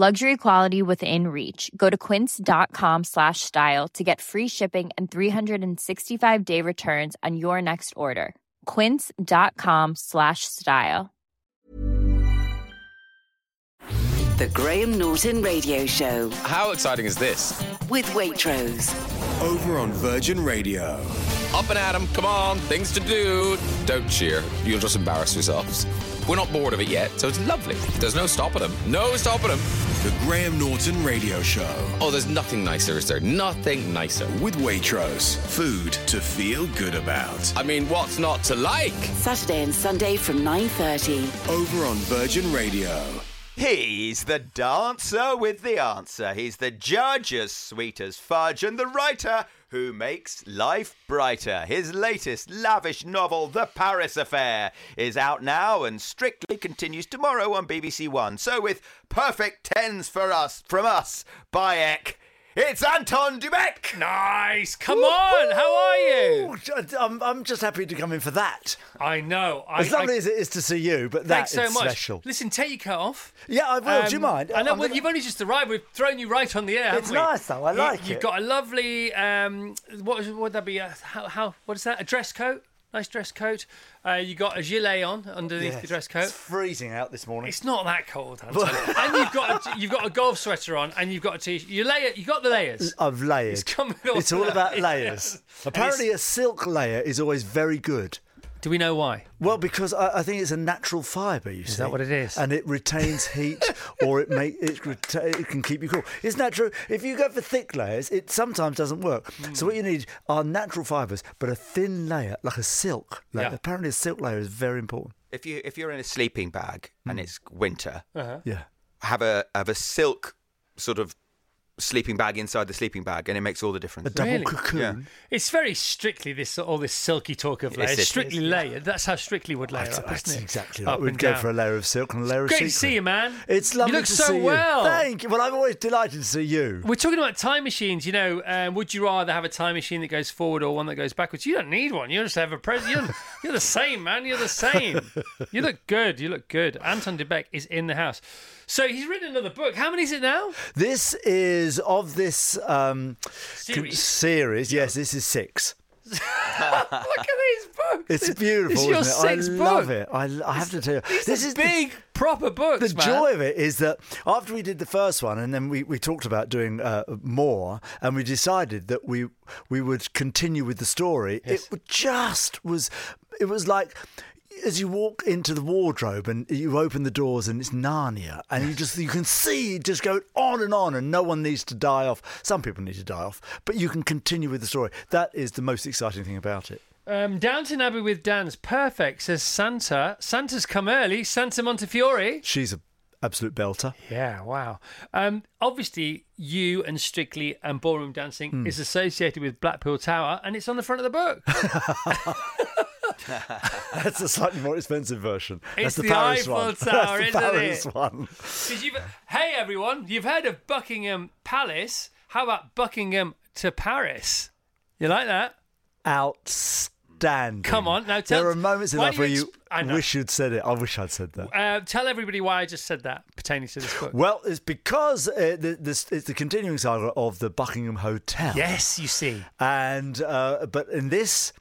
Luxury quality within reach. Go to quince.com slash style to get free shipping and 365 day returns on your next order. Quince.com slash style. The Graham Norton Radio Show How exciting is this? with Waitrose. Over on Virgin Radio. Up and at 'em, come on, things to do. Don't cheer, you'll just embarrass yourselves. We're not bored of it yet, so it's lovely. There's no stopping them. No stopping them. The Graham Norton Radio Show. Oh, there's nothing nicer, is there? Nothing nicer. With Waitrose. Food to feel good about. I mean, what's not to like? Saturday and Sunday from 9.30. Over on Virgin Radio. He's the dancer with the answer. He's the judge as sweet as fudge and the writer who makes life brighter. His latest lavish novel, The Paris Affair, is out now and strictly continues tomorrow on BBC One. So with perfect tens for us from us, Bayek, it's Anton Du Beke. Nice. Come on. How are you? I'm, I'm just happy to come in for that. I know. I, As lovely I, as it is to see you, but that Thanks so much. special. Listen, take your coat off. Yeah, I will. Do you Um, mind? I know. I'm Well, gonna- you've only just arrived. We've thrown you right on the air. It's nice, though. I You- like You've got a lovely. Um, what would that be? A, how, how? What is that? A dress coat? Nice dress coat. Uh, you got a gilet on underneath the dress coat. It's freezing out this morning. It's not that cold, and you've got a, you've got a golf sweater on, and you've got a t-shirt. You lay it. You got the layers. I've layered. It's coming It's all about layers. Apparently, a silk layer is always very good. Do we know why? Well, because I, I think it's a natural fibre. You see, that what it is? And it retains heat, or it make it, reta- it can keep you cool. Isn't that true? If you go for thick layers, it sometimes doesn't work. Hmm. So what you need are natural fibres, but a thin layer, like a silk. layer. Yeah. Apparently, a silk layer is very important. If you if you're in a sleeping bag and it's winter, Yeah. have a have a silk sort of sleeping bag inside the sleeping bag, and it makes all the difference. A double Really? cocoon. Yeah. It's very strictly this all this silky talk of Yes, layers. it is, strictly yeah. layered. That's how strictly would layer That's, up, that's isn't it? exactly Up right. We'd go down. for a layer of silk and a layer of Great to see you, man. It's You lovely look to so see you. well. Thank you. Well, I'm always delighted to see you. We're talking about time machines. You know, um, would you rather have a time machine that goes forward or one that goes backwards? You don't need one. You just have a present. You're, you're the same, man. You're the same. You look good. You look good. Anton Du Beke is in the house. So he's written another book. How many is it now? This is of this um, Series. series. Yes, this is six. Look at these books. It's beautiful. It's your isn't it? I love it. I, I have to tell you, These this is big, proper books, The, man. joy of it is that after we did the first one, and then we, we talked about doing uh, more, and we decided that we we would continue with the story. It just was. It was like. As you walk into the wardrobe and you open the doors and it's Narnia and you just you can see it just go on and on and no one needs to die off. Some people need to die off, but you can continue with the story. That is the most exciting thing about it. Um, Downton Abbey with Dan's perfect, says Santa. Santa's come early. Santa Montefiore. She's a absolute belter. Yeah, wow. Um, obviously, you and Strictly and ballroom dancing Hmm. is associated with Blackpool Tower, and it's on the front of the book. That's a slightly more expensive version. It's That's the, the Paris Eiffel one. Tower, That's the isn't Paris it? one. hey, everyone, you've heard of Buckingham Palace. How about Buckingham to Paris? You like that? Outstanding. Come on, now tell- There are moments in life where you exp- I wish you'd said it. I wish I'd said that. Uh, tell everybody why I just said that pertaining to this book. Well, it's because uh, the, this, it's the continuing saga of the Buckingham Hotel. Yes, you see. And uh, but in this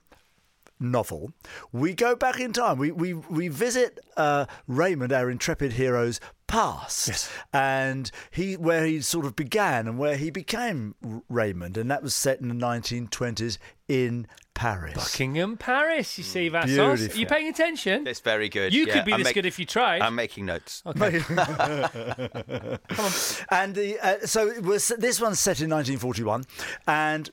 novel, we go back in time. We we we visit uh, Raymond, our intrepid hero's past, Yes. and he where he sort of began and where he became Raymond, and that was set in the 1920s in Paris. Buckingham Paris, you see, Vassos. Are you paying attention? It's very good. You yeah. could be I'm this make- good if you tried. I'm making notes. Okay. Come on. And the uh, so it was, this one's set in 1941, and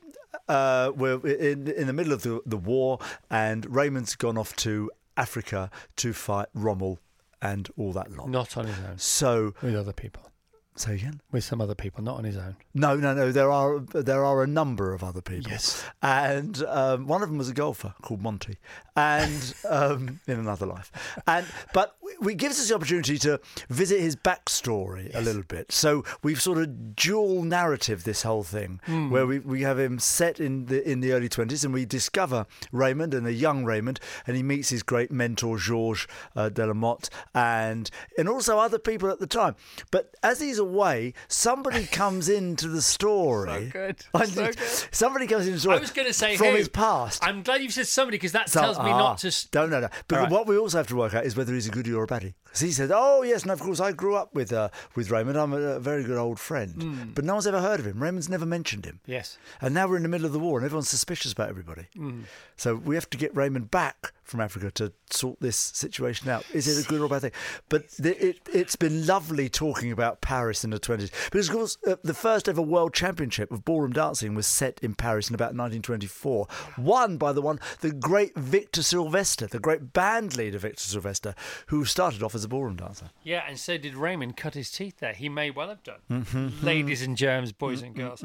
uh, we're in in the middle of the, the war, and Raymond's gone off to Africa to fight Rommel and all that lot. Not on his own, So with other people. Say again. with some other people, not on his own. No, no, no. There are there are a number of other people. Yes. and um, one of them was a golfer called Monty, and um, in another life, and but it gives us the opportunity to visit his backstory a little bit. So we've sort of dual narrative this whole thing, Hmm. where we, we have him set in the in the early twenties, and we discover Raymond and a young Raymond, and he meets his great mentor Georges uh, Delamotte, and and also other people at the time. But as he's away, somebody comes into the story. So good. I So did- good. Somebody comes story. I was going to say from who. his past. I'm glad you said somebody because that So- tells me ah, not to. s- Don't know that. But right. what we also have to work out is whether he's a goodie or a baddie. Because he said, "Oh yes, and of course I grew up with uh, with Raymond. I'm a, a very good old friend." Hmm. But no one's ever heard of him. Raymond's never mentioned him. Yes. And now we're in the middle of the war, and everyone's suspicious about everybody. Hmm. So we have to get Raymond back from Africa to sort this situation out. Is it a good or a bad thing? But the, it, it's been lovely talking about Paris in the 20s. Because, of course, uh, the first ever world championship of ballroom dancing was set in Paris in about 1924, won by the one, the great Victor Silvester, the great band leader Victor Silvester, who started off as a ballroom dancer. Yeah, and so did Raymond cut his teeth there. He may well have done. Mm-hmm. Ladies and germs, boys and girls.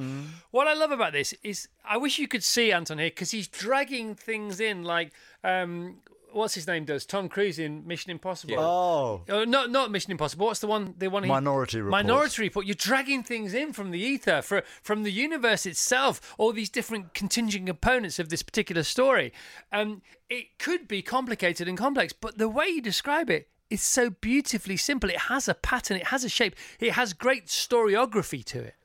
What I love about this is I wish you could see Anton here because he's dragging things in like um, what's his name does Tom Cruise in Mission Impossible. Oh. Oh, not not Mission Impossible. What's the one? The one he, Minority Report. Minority Report. You're dragging things in from the ether, for, from the universe itself. All these different contingent components of this particular story. Um, it could be complicated and complex, but the way you describe it is so beautifully simple. It has a pattern. It has a shape. It has great storyography to it.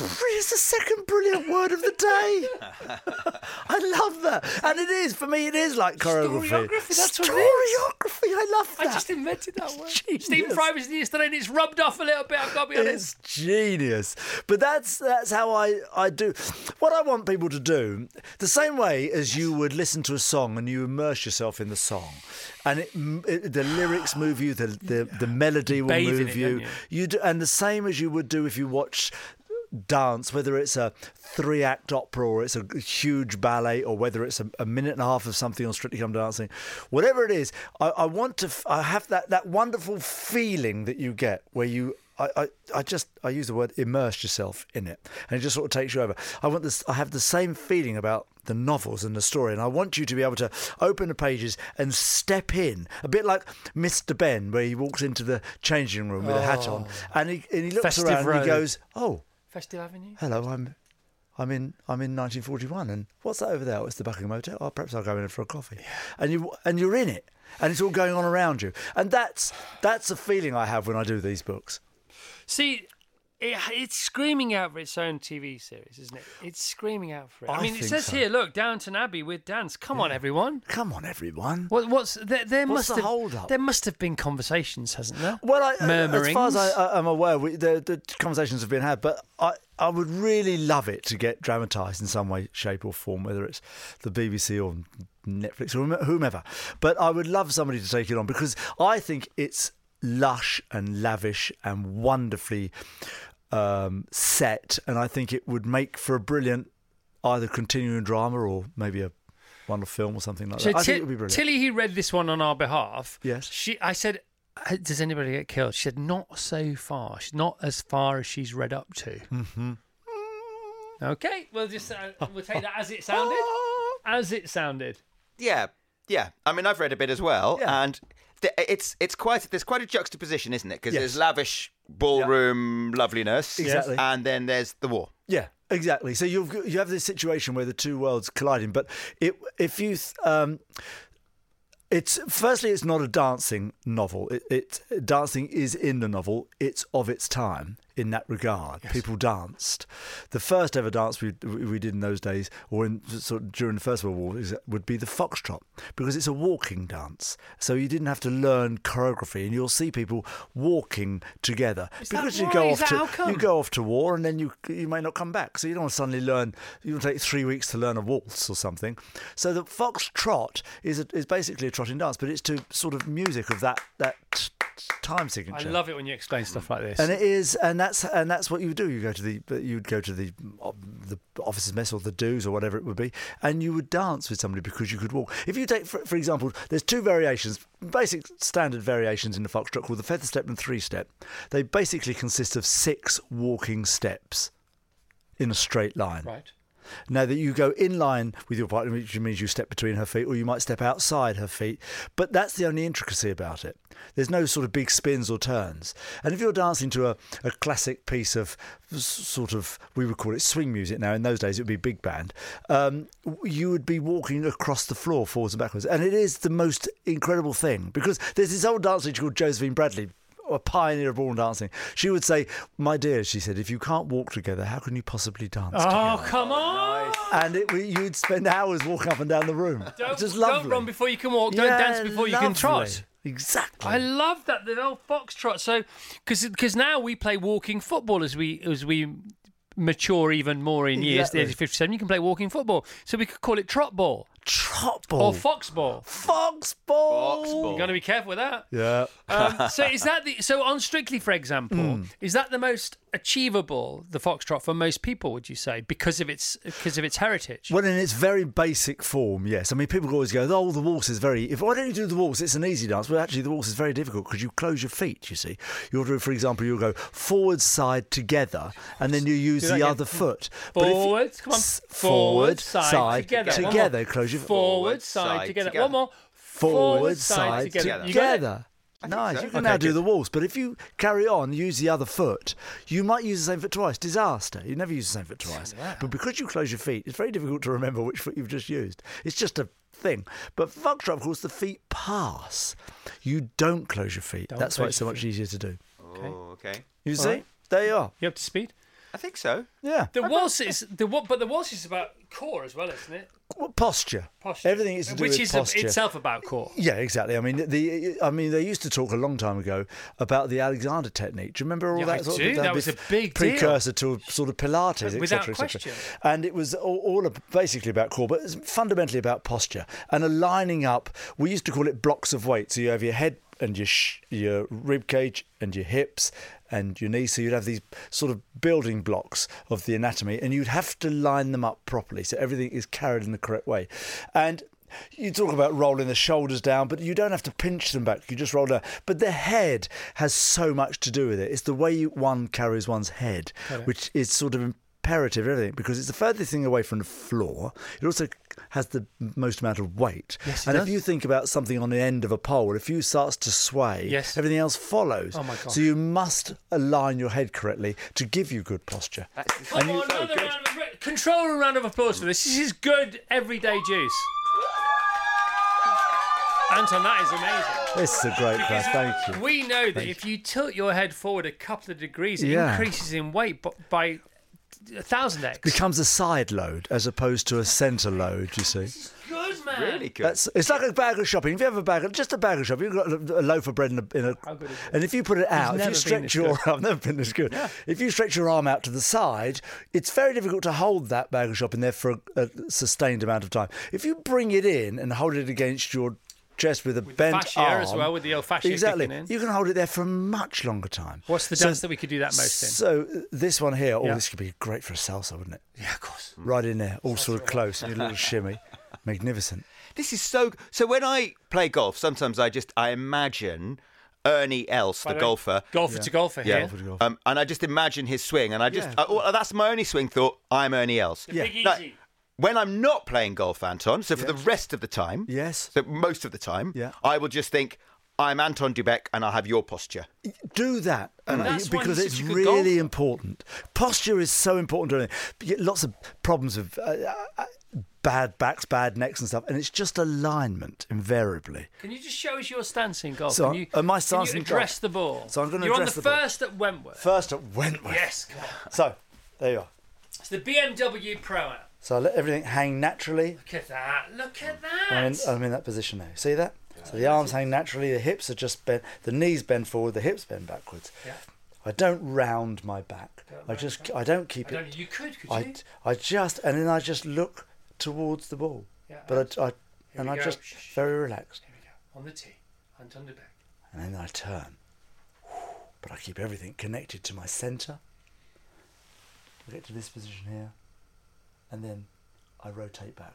It's the second brilliant word of the day. I love that, and it is for me. It is like choreography. Storyography, that's what it is. Storyography. I love that. I just invented that word. Genius. Stephen Fry was in yesterday, and it's rubbed off a little bit. I've got to be honest. It's genius, but that's that's how I, I do. What I want people to do, the same way as you would listen to a song and you immerse yourself in the song, and it, it, the lyrics move you, the the, the melody will bathe move it, you. you? You do, and the same as you would do if you watch dance, whether it's a three act opera or it's a huge ballet or whether it's a, a minute and a half of something on Strictly Come Dancing, whatever it is, I, I want to, f- I have that, that wonderful feeling that you get where you. I, I, I just I use the word immerse yourself in it and it just sort of takes you over. I want this I have the same feeling about the novels and the story and I want you to be able to open the pages and step in a bit like Mr. Benn where he walks into the changing room with a hat on oh. and he, and he looks around and he goes oh Festive Avenue. hello, I'm I'm in I'm in 1941, and what's that over there? Oh, it's the Buckingham Hotel. Oh, perhaps I'll go in for a coffee. Yeah. And you and you're in it, and it's all going on around you, and that's that's the feeling I have when I do these books. See, it, it's screaming out for its own TV series, isn't it? It's screaming out for it. I, I mean, it says so. here, look, Downton Abbey with dance. Come on, everyone. Come on, everyone. What, what's there? there What's must the have, hold-up? There must have been conversations, hasn't there? Well, I, uh, as far as I, Murmurings. I, am aware, we, the, the conversations have been had, but I, I would really love it to get dramatised in some way, shape, or form, whether it's the BBC or Netflix or whomever. But I would love somebody to take it on because I think it's lush and lavish and wonderfully um, set, and I think it would make for a brilliant either continuing drama or maybe a wonderful film or something like So that. I Ti- think it would be brilliant. Tilly, he read this one on our behalf. Yes. She, I said, "Uh, does anybody get killed? She said, not so far. She's not as far as she's read up to. Mm-hmm. Okay, we'll just uh, we'll take that as it sounded. As it sounded. Yeah, yeah. I mean, I've read a bit as well, Yeah. and it's it's quite there's quite a juxtaposition, isn't it? Because Yes. there's lavish ballroom loveliness, Exactly. and then there's the war. Yeah, exactly. So you've you have this situation where the two worlds colliding, but it if you th- um, it's firstly it's not a dancing novel. It, it dancing is in the novel. It's of its time in that regard. People danced. The first ever dance we we did in those days, or in sort of during the First World War, is, would be the foxtrot because it's a walking dance. So you didn't have to learn choreography, and you'll see people walking together that because you go Is off that to you go off to war, and then you you may not come back. So you don't want to suddenly learn. You don't take three weeks to learn a waltz or something. So the foxtrot is a, is basically a trotting dance, but it's to sort of music of that that time I love it when you explain stuff like this. And it is, and that's and that's what you would do. You go to the, you'd go to the the officers' mess or the dues or whatever it would be, and you would dance with somebody because you could walk. If you take, for, for example, there's two variations, basic standard variations in the foxtrot called the feather step and three step. They basically consist of six walking steps in a straight line. right. Now that you go in line with your partner, which means you step between her feet, or you might step outside her feet. But that's the only intricacy about it. There's no sort of big spins or turns. And if you're dancing to a, a classic piece of sort of, we would call it swing music now, in those days it would be big band, um, you would be walking across the floor forwards and backwards. And it is the most incredible thing because there's this old dance dancer called Josephine Bradley a pioneer of ballroom dancing. She would say, "My dear," she said, "if you can't walk together, how can you possibly dance Oh, together?" come on! And it, you'd spend hours walking up and down the room. Don't, It's just don't run before you can walk. Don't Yeah, dance before you can trot. Exactly. I love that the old foxtrot. So, because now we play walking football as we as we mature even more in years. The age of fifty-seven, you can play walking football. So we could call it trot ball Trot or ball. fox ball. Fox ball. Foxball. You've got to be careful with that. Yeah. Um, so is that the so on Strictly, for example, Hmm. is that the most achievable the foxtrot for most people? Would you say because of its because of its heritage? Well, in its very basic form, yes. I mean, people always go, "Oh, the waltz is very." If why don't you do the waltz? It's an easy dance. Well, actually, the waltz is very difficult because you close your feet. You see, you'll do, for example, you'll go forward, side, together, and then you use the again. other foot. But if you- Forward, come on. S- Forward, side, together. One together. Close your Forward, side, side, together. together. One more. forward, side, together. together. You? Nice. so. You can Okay, now do good. the waltz, but if you carry on, use the other foot, you might use the same foot twice. Disaster. You never use the same foot twice. But because you close your feet, it's very difficult to remember which foot you've just used. It's just a thing. But for foxtrot, of course, the feet pass. You don't close your feet. Don't That's why it's so much feet. easier to do. Oh, okay. You see? right. There you are. You up to speed? I think so. Yeah. The waltz is the wa- but the waltz is about core as well, isn't it? Well, posture. Posture. Everything is to do which with is posture. itself about core. Yeah, exactly. I mean, the I mean, they used to talk a long time ago about the Alexander technique. Do you remember all Yeah, that? I sort do. Of, That was a big deal. precursor to sort of Pilates, etc. Without etc. question. And it was all, all ab- basically about core, but it's fundamentally about posture and a lining up. We used to call it blocks of weight. So you have your head and your sh- your rib cage and your hips and your knees. So you'd have these sort of building blocks of the anatomy, and you'd have to line them up properly so everything is carried in the correct way. And you talk about rolling the shoulders down, but you don't have to pinch them back. You just roll down. But the head has so much to do with it. It's the way you, one carries one's head, which is sort of imperative everything because it's the furthest thing away from the floor. It also has the most amount of weight. Yes, it and does. if you think about something on the end of a pole, if you starts to sway, Yes. everything else follows. Oh my gosh. So you must align your head correctly to give you good posture. Come on, oh, another round of re- control a round of applause for this. This is good everyday juice. Anton, that is amazing. This is a great class. Thank you. We know that if you tilt your head forward a couple of degrees, it Yeah. increases in weight b- by a thousand x. becomes a side load as opposed to a centre load. You see, good man. Really good. that's it's like a bag of shopping. If you have a bag, of, just a bag of shopping, you've got a a loaf of bread in a, in a How good is it? and if you put it out, if you stretch your, good. I've never been this good. If you stretch your arm out to the side, it's very difficult to hold that bag of shopping there for a, a sustained amount of time. If you bring it in and hold it against your chest with a the bent fascia arm, as well, with the old fascia exactly, in. you can hold it there for a much longer time. What's the So- dance that we could do that most in? So this one here, oh, Yeah. this could be great for a salsa, wouldn't it? Yeah, of course. Right in there, all sort of close, and your little shimmy, magnificent. This is so. So when I play golf, sometimes I just I imagine Ernie Els, the By the way, golfer. Golfer to golfer here. Golfer to golfer. Um, and I just imagine his swing, and I just Yeah. I- oh, that's my only swing thought. I'm Ernie Els. The Big Now, Easy. When I'm not playing golf, Anton, so for the rest of the time, Yes. so most of the time, Yeah. I will just think I'm Anton Du Beke, and I'll have your posture. Do that and That's because it's such a good really golfer. important. Posture is so important. To. You get lots of problems of uh, uh, bad backs, bad necks, and stuff, and it's just alignment invariably. Can you just show us your stance in golf? So, can you, uh, my can stance you in golf- address the ball? So I'm gonna You're address on the, the ball. first at Wentworth. First at Wentworth. Yes, come on. So there you are. It's the BMW Pro Am. So I let everything hang naturally. Look at that. Look at that. I'm in, I'm in that position now. See that? So the arms hang naturally, the hips are just bent, the knees bend forward, the hips bend backwards. Yeah. I don't round my back. I just I don't keep I don't, it. you could, could I, you? I just and then I just look towards the ball. Yeah, but I, I and I go. just Shh. very relaxed. Here we go. On the tee. Anton Du Beke. and then I turn. But I keep everything connected to my centre. I get to this position here, and then I rotate back.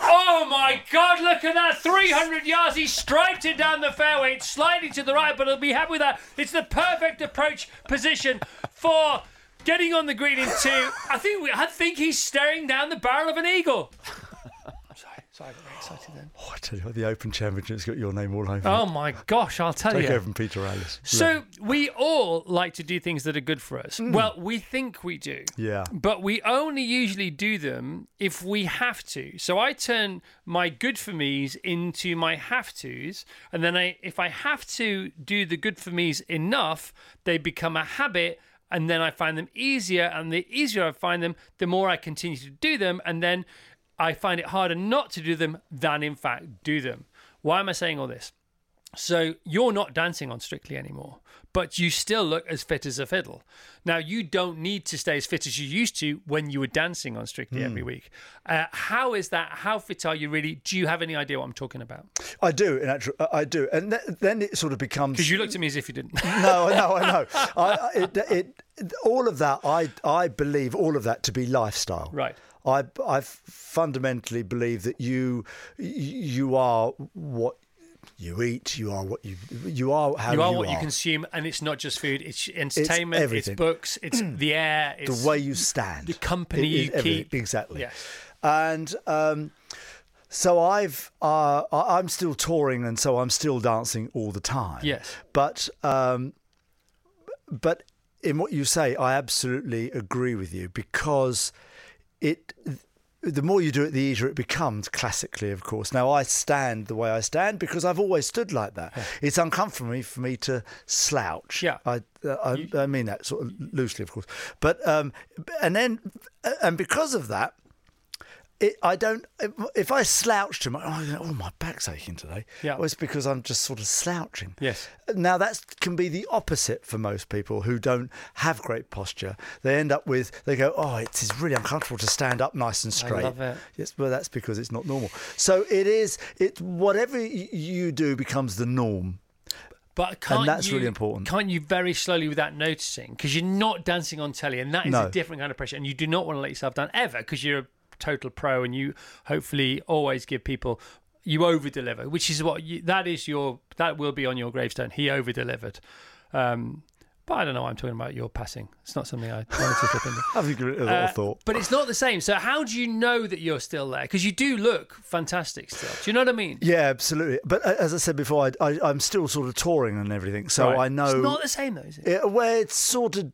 Oh my God! Look at that! 300 yards. He striped it down the fairway. It's slightly to the right, but he'll be happy with that. It's the perfect approach position for getting on the green in two. I think we, I think he's staring down the barrel of an eagle. Sorry, sorry, I got very excited then. Oh, I tell you the Open Championship's got your name all over Oh it. my gosh! I'll tell Take you. over from Peter Alliss. So we all like to do things that are good for us. Hmm. Well, we think we do. Yeah. But we only usually do them if we have to. So I turn my good for me's into my have tos, and then I if I have to do the good for me's enough, they become a habit. And then I find them easier, and the easier I find them, the more I continue to do them, and then I find it harder not to do them than in fact do them. Why am I saying all this? So you're not dancing on Strictly anymore, but you still look as fit as a fiddle. Now you don't need to stay as fit as you used to when you were dancing on Strictly every week. Uh, how is that? How fit are you really? Do you have any idea what I'm talking about? I do, in actual, I do, and th- then it sort of becomes. Because you looked at me as if you didn't. no, no, I know. I, I- it, it, all of that, I, I believe all of that to be lifestyle. Right. I, I fundamentally believe that you, you are what you eat. You are what you, you are how you are you are what you consume, and it's not just food. It's entertainment. It's, everything. books. It's the air. It's the way you stand, the company you everything. keep. Exactly. Yes. And um, so I've uh, I'm still touring, and so I'm still dancing all the time. Yes. But um, but in what you say, I absolutely agree with you because it. The more you do it, the easier it becomes. Classically, of course. Now I stand the way I stand because I've always stood like that. It's uncomfortable for me, for me to slouch. Yeah. I, I, I mean that sort of loosely, of course. But um, and then and because of that, it, I don't. If I slouch too much, oh, oh, my back's aching today. Yeah. well, it's because I'm just sort of slouching. Yes. Now that can be the opposite for most people who don't have great posture. They end up with they go, oh, it's it's really uncomfortable to stand up nice and straight. I love it. Yes, well, that's because it's not normal. So it is. It whatever you do becomes the norm. But can't that's you, really important. Can't you very slowly without noticing? Because you're not dancing on telly, and that is No. a different kind of pressure. And you do not want to let yourself down ever, because you're a total pro, and you hopefully always give people you over deliver, which is what you, that is your that will be on your gravestone. He over delivered. Um, but I don't know. why I'm talking about your passing. It's not something I wanted to slip into. I've it a lot Uh, thought. But it's not the same. So how do you know that you're still there? Because you do look fantastic still. Do you know what I mean? Yeah, absolutely. But uh, as I said before, I, I, I'm still sort of touring and everything, so Right. I know. It's not the same though, is it? Yeah, well, it's sort of.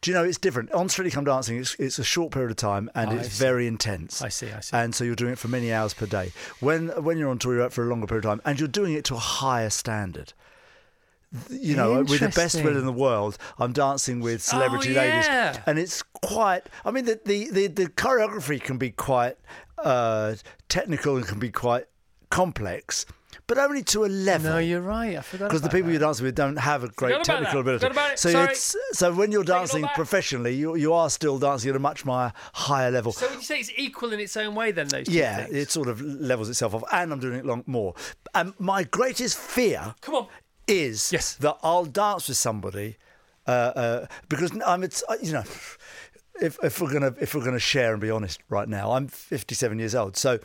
Do you know it's different on Strictly Come Dancing? It's, it's a short period of time and I it's very intense. I see, I see. And so you're doing it for many hours per day. When when you're on tour, you're out for a longer period of time, and you're doing it to a higher standard. You know, with the best will in the world, I'm dancing with celebrity Oh, ladies, and it's quite. I mean, the the the, the choreography can be quite uh, technical and can be quite complex, but only to a level No, you're right. I forgot because the people that. you're dancing with don't have a great technical that. ability. About it. So Sorry. it's so when you're Take it all dancing professionally, you you are still dancing at a much more higher level. So would you say it's equal in its own way then? Those two yeah, things? it sort of levels itself off, and I'm doing it long more. And my greatest fear Come on. is Yes. that I'll dance with somebody uh, uh, because I'm it's uh, you know. If, if we're gonna if we're gonna share and be honest right now, I'm 57 years old, so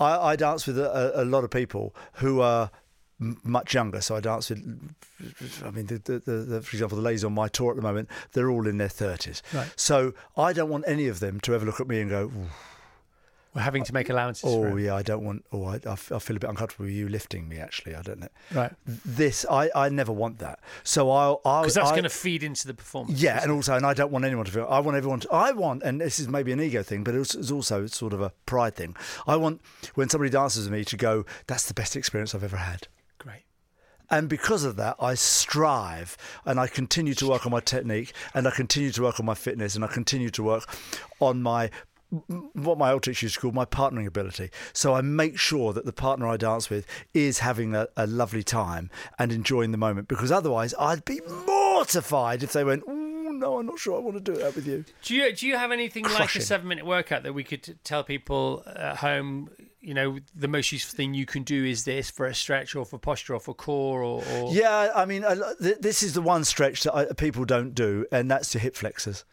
I, I dance with a, a lot of people who are much younger. So I dance with, I mean, the, the, the, the, for example, the ladies on my tour at the moment, they're all in their 30s. Right. So I don't want any of them to ever look at me and go, "Ooh, We're having to make allowances. oh yeah, I don't want, oh I, I, feel a bit uncomfortable with you lifting me. Actually, I don't know. Right. This I, I never want that. So I'll, I'll Because that's going to feed into the performance. yeah, and it? also, and I don't want anyone to feel. I want everyone. To, I want, and this is maybe an ego thing, but it's, it's also sort of a pride thing. I want when somebody dances with me to go, "That's the best experience I've ever had." Great. And because of that, I strive and I continue to work on my technique and I continue to work on my fitness and I continue to work on my what my old teacher used to call my partnering ability. So I make sure that the partner I dance with is having a, a lovely time and enjoying the moment because otherwise I'd be mortified if they went, oh, no, I'm not sure I want to do that with you. Do you do you have anything like a seven minute workout that we could tell people at home you know the most useful thing you can do is this for a stretch or for posture or for core or, or Yeah, I mean, th- this is the one stretch that I, people don't do, and that's your hip flexors.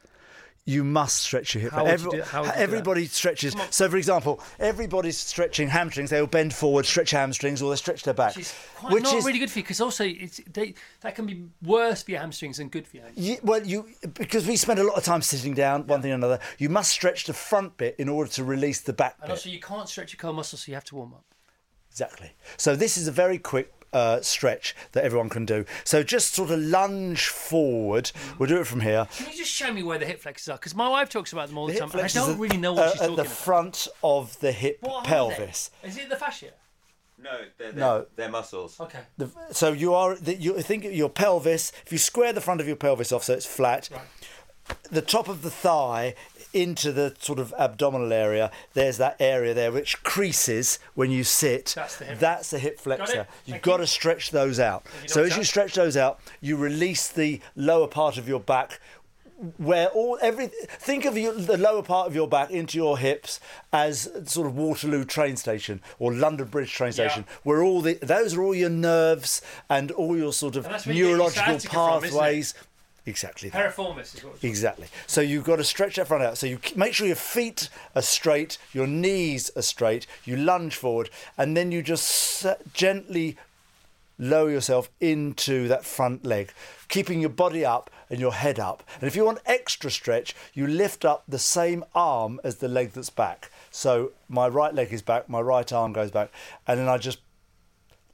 You must stretch your hip. You do- how would you do that? everybody stretches. So, for example, everybody's stretching hamstrings. They'll bend forward, stretch hamstrings, or they stretch their back, Which is quite which not is really good for you because also they, that can be worse for your hamstrings than good for hamstrings. Ye- well, you because we spend a lot of time sitting down, one thing or another. You must stretch the front bit in order to release the back And bit. also you can't stretch your core muscles, so you have to warm up. Exactly. So this is a very quick uh, stretch that everyone can do. So just sort of lunge forward. We'll do it from here. Can you just show me where the hip flexors are? Because my wife talks about them all the, The time, and I don't are, really know what uh, she's at talking the about. The front of the hip What pelvis. Is it the fascia? No, they're, they're, No. they're muscles. Okay. The, so you are the, you think your pelvis. If you square the front of your pelvis off so it's flat, right. the top of the thigh into the sort of abdominal area. There's that area there which creases when you sit. That's the hip. That's the hip flexor. it. You've Thank got you. to stretch those out. So as you stretch those out, you release the lower part of your back. Where all every think of your, the lower part of your back into your hips as sort of Waterloo train station or London Bridge train Yeah. station, where all the those are all your nerves and all your sort of And that's where you get your neurological sciatica from, pathways. Exactly. that. Piriformis is what it's Exactly. So you've got to stretch that front out. So you make sure your feet are straight, your knees are straight. You lunge forward, and then you just gently lower yourself into that front leg, keeping your body up and your head up. And if you want extra stretch, you lift up the same arm as the leg that's back. So my right leg is back, my right arm goes back, and then I just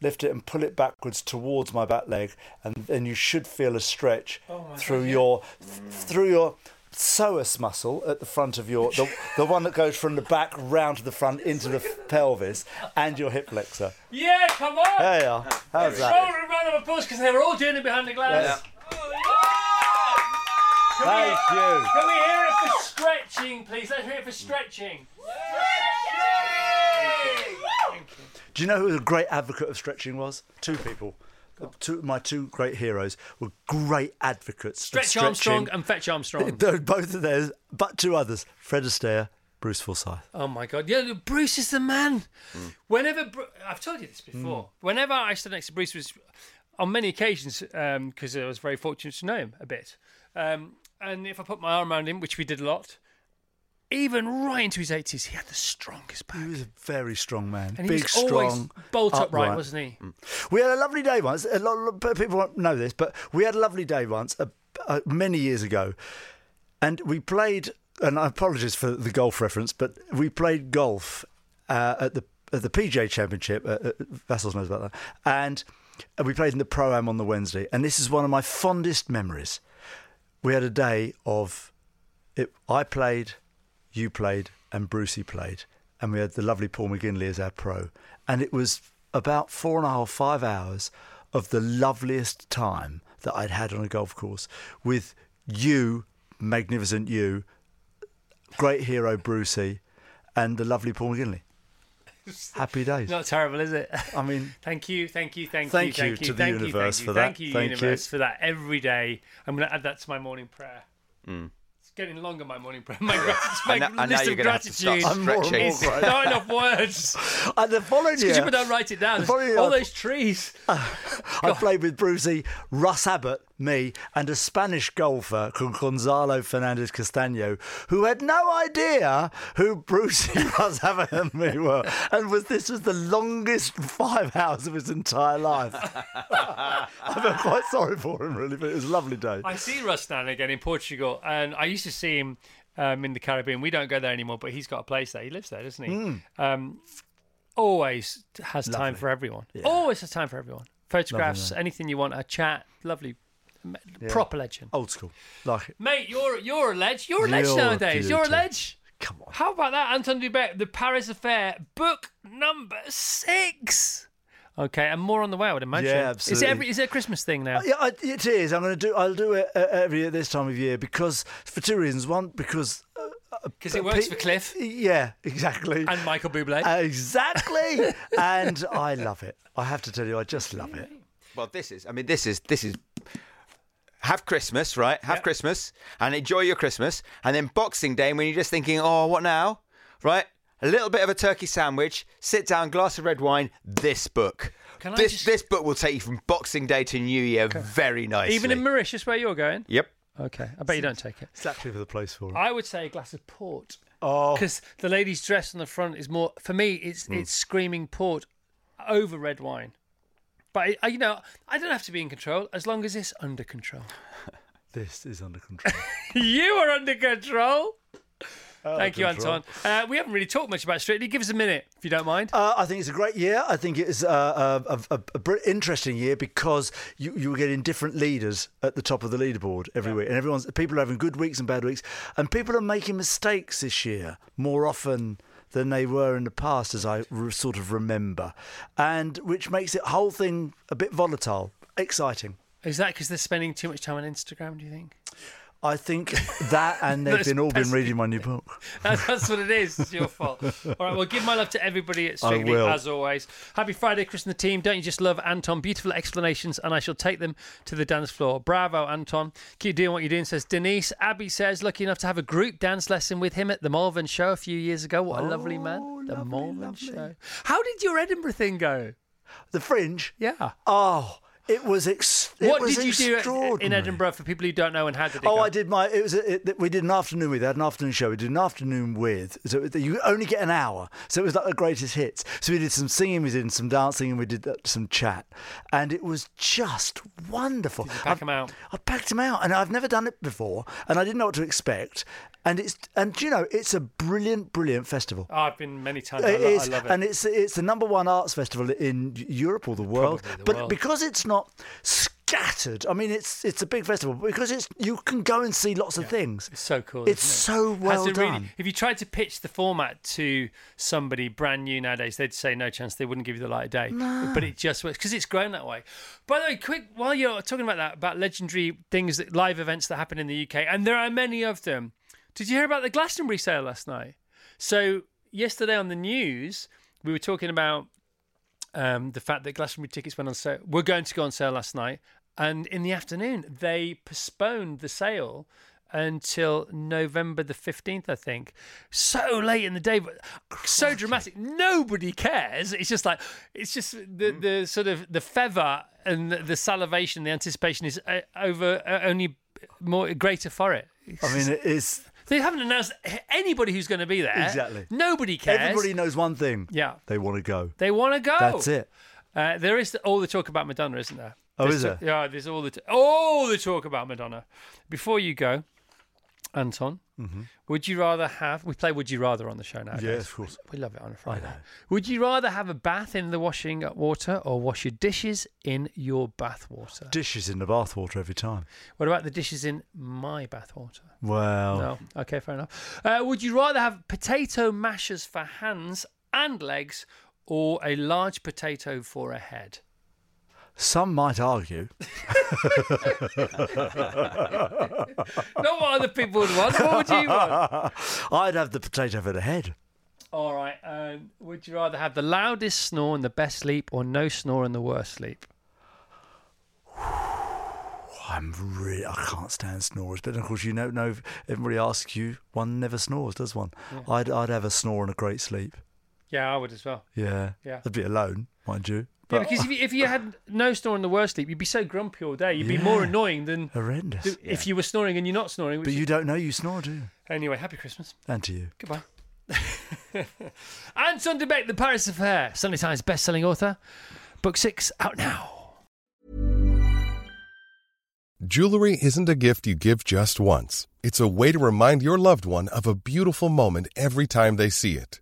lift it and pull it backwards towards my back leg, and then you should feel a stretch oh through your mm. through your psoas muscle at the front of your the, the one that goes from the back round to the front into the pelvis and your hip flexor. Yeah, come on! There you are. How's that? Shoulder round of applause because they were all doing it behind the glass. Can, we, Thank you. can we hear it for stretching, please? Let's hear it for stretching. Do you know who a great advocate of stretching was? Two people. Two, my two great heroes were great advocates. of Stretch stretching. Armstrong and Fetch Armstrong. They're both of theirs, but two others: Fred Astaire, Bruce Forsyth. Oh my God! Yeah, Bruce is the man. Hmm. Whenever I've told you this hmm. before, whenever I stood next to Bruce was on many occasions um, because I was very fortunate to know him a bit, um, and if I put my arm around him, which we did a lot, even right into his eighties, he had the strongest back, He was a very strong man, and big, strong, bolt upright, upright. wasn't he? We had a lovely day once. A lot of people won't know this, but we had a lovely day once, uh, uh, many years ago, and we played. And I apologise for the golf reference, but we played golf uh, at the at the PGA Championship. Uh, uh, Vassos knows about that, and we played in the pro am on the Wednesday. And this is one of my fondest memories. We had a day of it, I played, you played, and Brucey played, and we had the lovely Paul McGinley as our pro, and it was about four and a half, five hours of the loveliest time that I'd had on a golf course with you, magnificent you, great hero Brucey, and the lovely Paul McGinley. Happy days. Not terrible, is it? I mean, Thank you, thank you, thank, Thank you, you thank you, to the thank you, universe you, for that. Thank you, universe, for that every day. I'm going to add that to my morning prayer. It's getting longer, my morning prayer. My, gra- know- I list of gonna have to start gratitude I'm more and stretching. more is oh, not enough words. and the following year, people don't write it down. following year, All those trees. I played with Brucey, Russ Abbott, me, and a Spanish golfer called Gonzalo Fernandez Castaño, who had no idea who Brucey, Abbott, and me were. And was this was the longest five hours of his entire life. I felt quite sorry for him, really, but it was a lovely day. I see Russ now again in Portugal, and I used to see him um, in the Caribbean. We don't go there anymore, but he's got a place there. He lives there, doesn't he? Hmm. Um, always has time for everyone. Always has time for everyone. Photographs, anything you want, a chat. Lovely, proper legend. Old school. Like it. Mate, you're you're a ledge. You're a ledge You're a nowadays. You're a beauty. ledge. Come on. How about that, Anton Du Beke, the Paris Affair, book number six. Okay, and more on the way, I would imagine. Yeah, Is it, absolutely. every, is it a Christmas thing now? Uh, yeah, I, it is. I'm going to do. I'll do it uh, every year this time of year because for two reasons. One, because uh, uh, Because it works Pe- for Cliff Yeah, exactly. and Michael Bublé. Exactly. and I love it. I have to tell you, I just love it. Well, this is. I mean, this is. This is. Have Christmas, right? Have Christmas and enjoy your Christmas, and then Boxing Day when you're just thinking, oh, what now, right? a little bit of a turkey sandwich, sit down, glass of red wine, this book. Can I this just- this book will take you from Boxing Day to New Year very nicely. Even in Mauritius, where you're going? Yep. Okay, I bet you don't take it. Exactly for the place for it. I would say a glass of port. Oh. because the lady's dress on the front is more for me. It's Hmm. it's screaming port over red wine. But I, you know, I don't have to be in control as long as it's under control. This is under control. you are under control. Thank you. Anton. Uh, we haven't really talked much about Strictly. Give us a minute if you don't mind. Uh, I think it's a great year. I think it is uh, a, a, a, a br- interesting year because you, you were getting different leaders at the top of the leaderboard every week, and everyone's people are having good weeks and bad weeks, and people are making mistakes this year more often than they were in the past, as I re- sort of remember, and which makes the whole thing a bit volatile, exciting. Is that because they're spending too much time on Instagram? Do you think? I think that, and they've been all been reading my new book. That's what it is. It's your fault. All right. Well, give my love to everybody at Strictly will. as always. Happy Friday, Chris and the team. Don't you just love Anton? Beautiful explanations, and I shall take them to the dance floor. Bravo, Anton. Keep doing what you're doing. Says Denise. Abby says, lucky enough to have a group dance lesson with him at the Malvern Show a few years ago. What a lovely man. Oh, the lovely, Malvern lovely. Show. How did your Edinburgh thing go? The Fringe. Yeah. Oh, it was ex- what was did you do in. Edinburgh for people who don't know, and how did it Oh, go? I did my. It was. A, it, we did an afternoon with. Had an afternoon show. We did an afternoon with. So you only get an hour. So it was like the greatest hits. So we did some singing, we did some dancing, and we did uh, some chat, and it was just wonderful. Pack I've- them out. I packed them out, and I've never done it before, and I didn't know what to expect. And it's and you know it's a brilliant, brilliant festival. Oh, I've been many times. I, It lo- is, I love it. and it's it's the number one arts festival in Europe or the world. The but world. because it's not scattered, I mean, it's it's a big festival. but Because it's you can go and see lots of things. It's so cool. It's isn't it? so well it done. Really, if you tried to pitch the format to somebody brand new nowadays, they'd say no chance. They wouldn't give you the light of day. But it just works because it's grown that way. By the way, quick while you're talking about that, about legendary things, that live events that happen in the UK, and there are many of them. Did you hear about the Glastonbury sale last night? So yesterday on the news, we were talking about um, the fact that Glastonbury tickets went on sale. Were going to go on sale last night, and in the afternoon they postponed the sale until November the fifteenth, I think. So late in the day, but so dramatic. Nobody cares. It's just like it's just the the sort of the feather and the, the salivation, the anticipation is uh, over uh, only more greater for it. I mean, it is. They haven't announced anybody who's going to be there. Exactly. Nobody cares. Everybody knows one thing. Yeah. They want to go. They want to go. That's it. Uh, there is all the talk about Madonna, isn't there? Oh, There's is there? Yeah, there's all the t- all the talk about Madonna. Before you go, Anton, would you rather have? We play Would You Rather on the show now. Mm-hmm. Yes, of course. We love it on a Friday. Would you rather have a bath in the washing water or wash your dishes in your bath water? Dishes in the bathwater every time. what about the dishes in my bath water? Well, No. Okay, fair enough. Uh, would you rather have potato mashers for hands and legs or a large potato for a head? Some might argue. Not what other people would want. What would you want? I'd have the potato for the head. All right. Um, would you rather have the loudest snore and the best sleep, or no snore and the worst sleep? I'm really, I can't stand snorers. But of course, you don't know. Everybody asks you, one never snores, does one? I'd, I'd have a snore and a great sleep. Yeah, I would as well. Yeah. Yeah. I'd be alone, mind you. Yeah, because if you, if you had no snore and the worst sleep, you'd be so grumpy all day. You'd be more annoying than horrendous. if you were snoring and you're not snoring. Which But is- you don't know you snore, do you? Anyway, happy Christmas. And to you. Goodbye. Anton Du Beke, The Paris Affair, Sunday Times best-selling author. Book six out now. Jewelry isn't a gift you give just once. It's a way to remind your loved one of a beautiful moment every time they see it.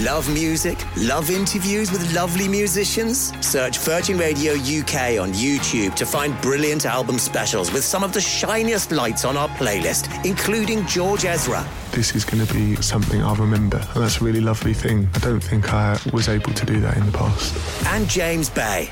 Love music? Love interviews with lovely musicians? Search Virgin Radio UK on YouTube to find brilliant album specials with some of the shiniest lights on our playlist, including George Ezra. This is going to be something I'll remember, and that's a really lovely thing. I don't think I was able to do that in the past. And James Bay.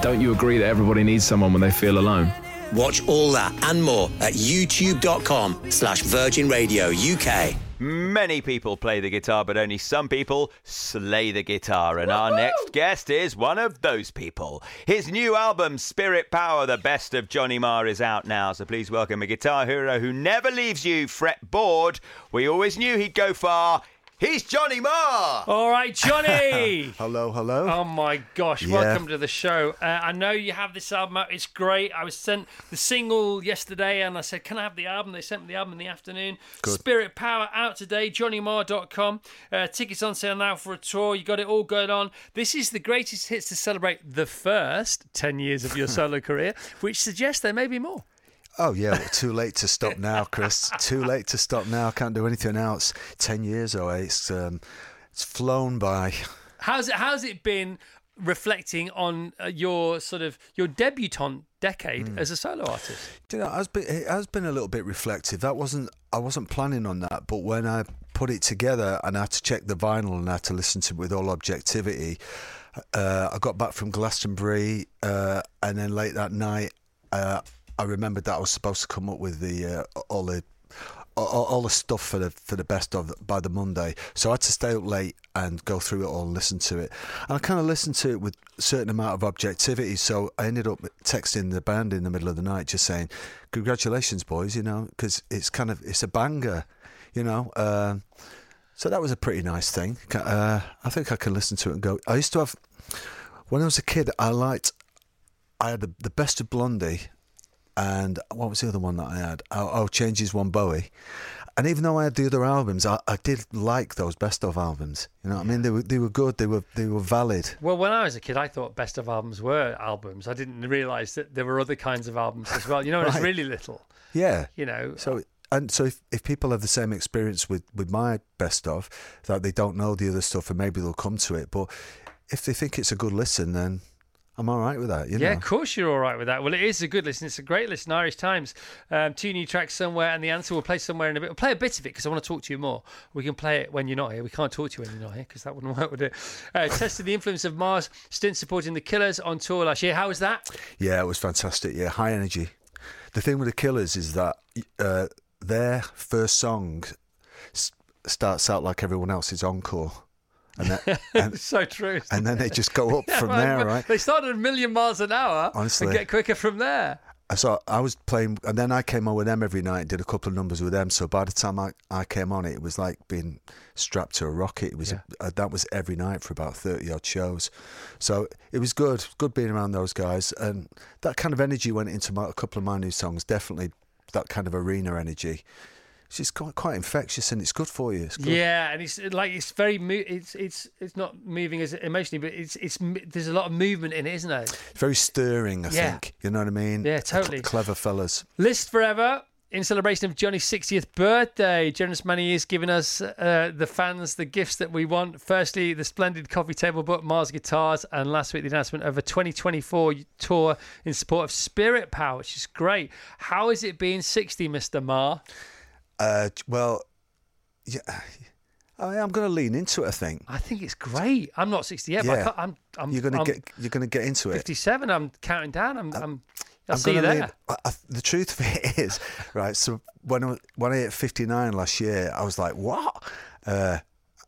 Don't you agree that everybody needs someone when they feel alone? Watch all that and more at youtube.com slash Virgin Radio UK. Many people play the guitar, but only some people slay the guitar. And our next guest is one of those people. His new album, Spirit Power, the best of Johnny Marr, is out now. So please welcome a guitar hero who never leaves you fretboard. We always knew he'd go far. He's Johnny Marr. All right, Johnny. hello, hello. Oh my gosh! Yeah. Welcome to the show. Uh, I know you have this album out. It's great. I was sent the single yesterday, and I said, "Can I have the album?" They sent me the album in the afternoon. Good. Spirit Power out today. JohnnyMarr.com. Uh, tickets on sale now for a tour. You got it all going on. This is the greatest hits to celebrate the first ten years of your solo career, which suggests there may be more. Oh yeah, well, too late to stop now, Chris. too late to stop now. Can't do anything else. Ten years away. It's um, it's flown by. How's it? How's it been reflecting on uh, your sort of your debutante decade Hmm. as a solo artist? You know, it has been, it has been a little bit reflective. That wasn't I wasn't planning on that, but when I put it together and I had to check the vinyl and I had to listen to it with all objectivity, uh, I got back from Glastonbury, uh, and then late that night, uh, I remembered that I was supposed to come up with the uh, all the. All, all the stuff for the for the best of by the Monday, so I had to stay up late and go through it all and listen to it. And I kind of listened to it with a certain amount of objectivity. So I ended up texting the band in the middle of the night, just saying, "Congratulations, boys!" You know, because it's kind of it's a banger, you know. Um, so that was a pretty nice thing. Uh, I think I can listen to it and go. I used to have when I was a kid. I liked. I had the, the best of Blondie, and what was the other one that I had? Oh, oh Changes One Bowie. And even though I had the other albums, I, I did like those best of albums. You know what I mean? They were they were good. They were they were valid. Well, when I was a kid, I thought best of albums were albums. I didn't realise that there were other kinds of albums as well. You know, when I was really little. Yeah. You know. So and so if, if people have the same experience with, with my best of, that they don't know the other stuff and maybe they'll come to it. But if they think it's a good listen, then I'm all right with that. You yeah, of course you're all right with that. Well, it is a good listen. It's a great listen. Irish Times, um, two new tracks somewhere, and the answer we'll play somewhere in a bit. We'll play a bit of it because I want to talk to you more. We can play it when you're not here. We can't talk to you when you're not here because that wouldn't work, would it? Uh, tested the influence of Mars, stint supporting the Killers on tour last year. How was that? Yeah, it was fantastic. Yeah, high energy. The thing with the Killers is that uh, their first song s- starts out like everyone else's encore, and that, and, so true. and then they just go up Yeah, from there, right? They started a million miles an hour Honestly. and get quicker from there. So I was playing, and then I came on with them every night and did a couple of numbers with them. So by the time I, I came on it, it was like being strapped to a rocket. It was uh, that was every night for about thirty odd shows. So it was good, good being around those guys, and that kind of energy went into my, a couple of my new songs. Definitely that kind of arena energy. It's just quite, quite infectious, and it's good for you. It's good. Yeah, and it's like it's very mo- it's it's it's not moving as emotionally, but it's it's there's a lot of movement in it, isn't it? very stirring. I Yeah. think you know what I mean. Yeah, totally. clever fellas. List forever in celebration of Johnny's 60th birthday. Generous money is giving us uh, the fans the gifts that we want. Firstly, the splendid coffee table book, Marr's Guitars, and last week the announcement of a 2024 tour in support of Spirit Power, which is great. How is it being 60, Mr. Marr? Uh, well, yeah, I, I'm going to lean into it. I think. I think it's great. I'm not 60 yet, but I Yeah. can't, I'm, I'm you're going to get you're going to get into it. 57. I'm counting down. I'm, I'm I'll I'm see you there. lean- I, I, the truth of it is, right. So when I, when I hit 59 last year, I was like, "What? Uh,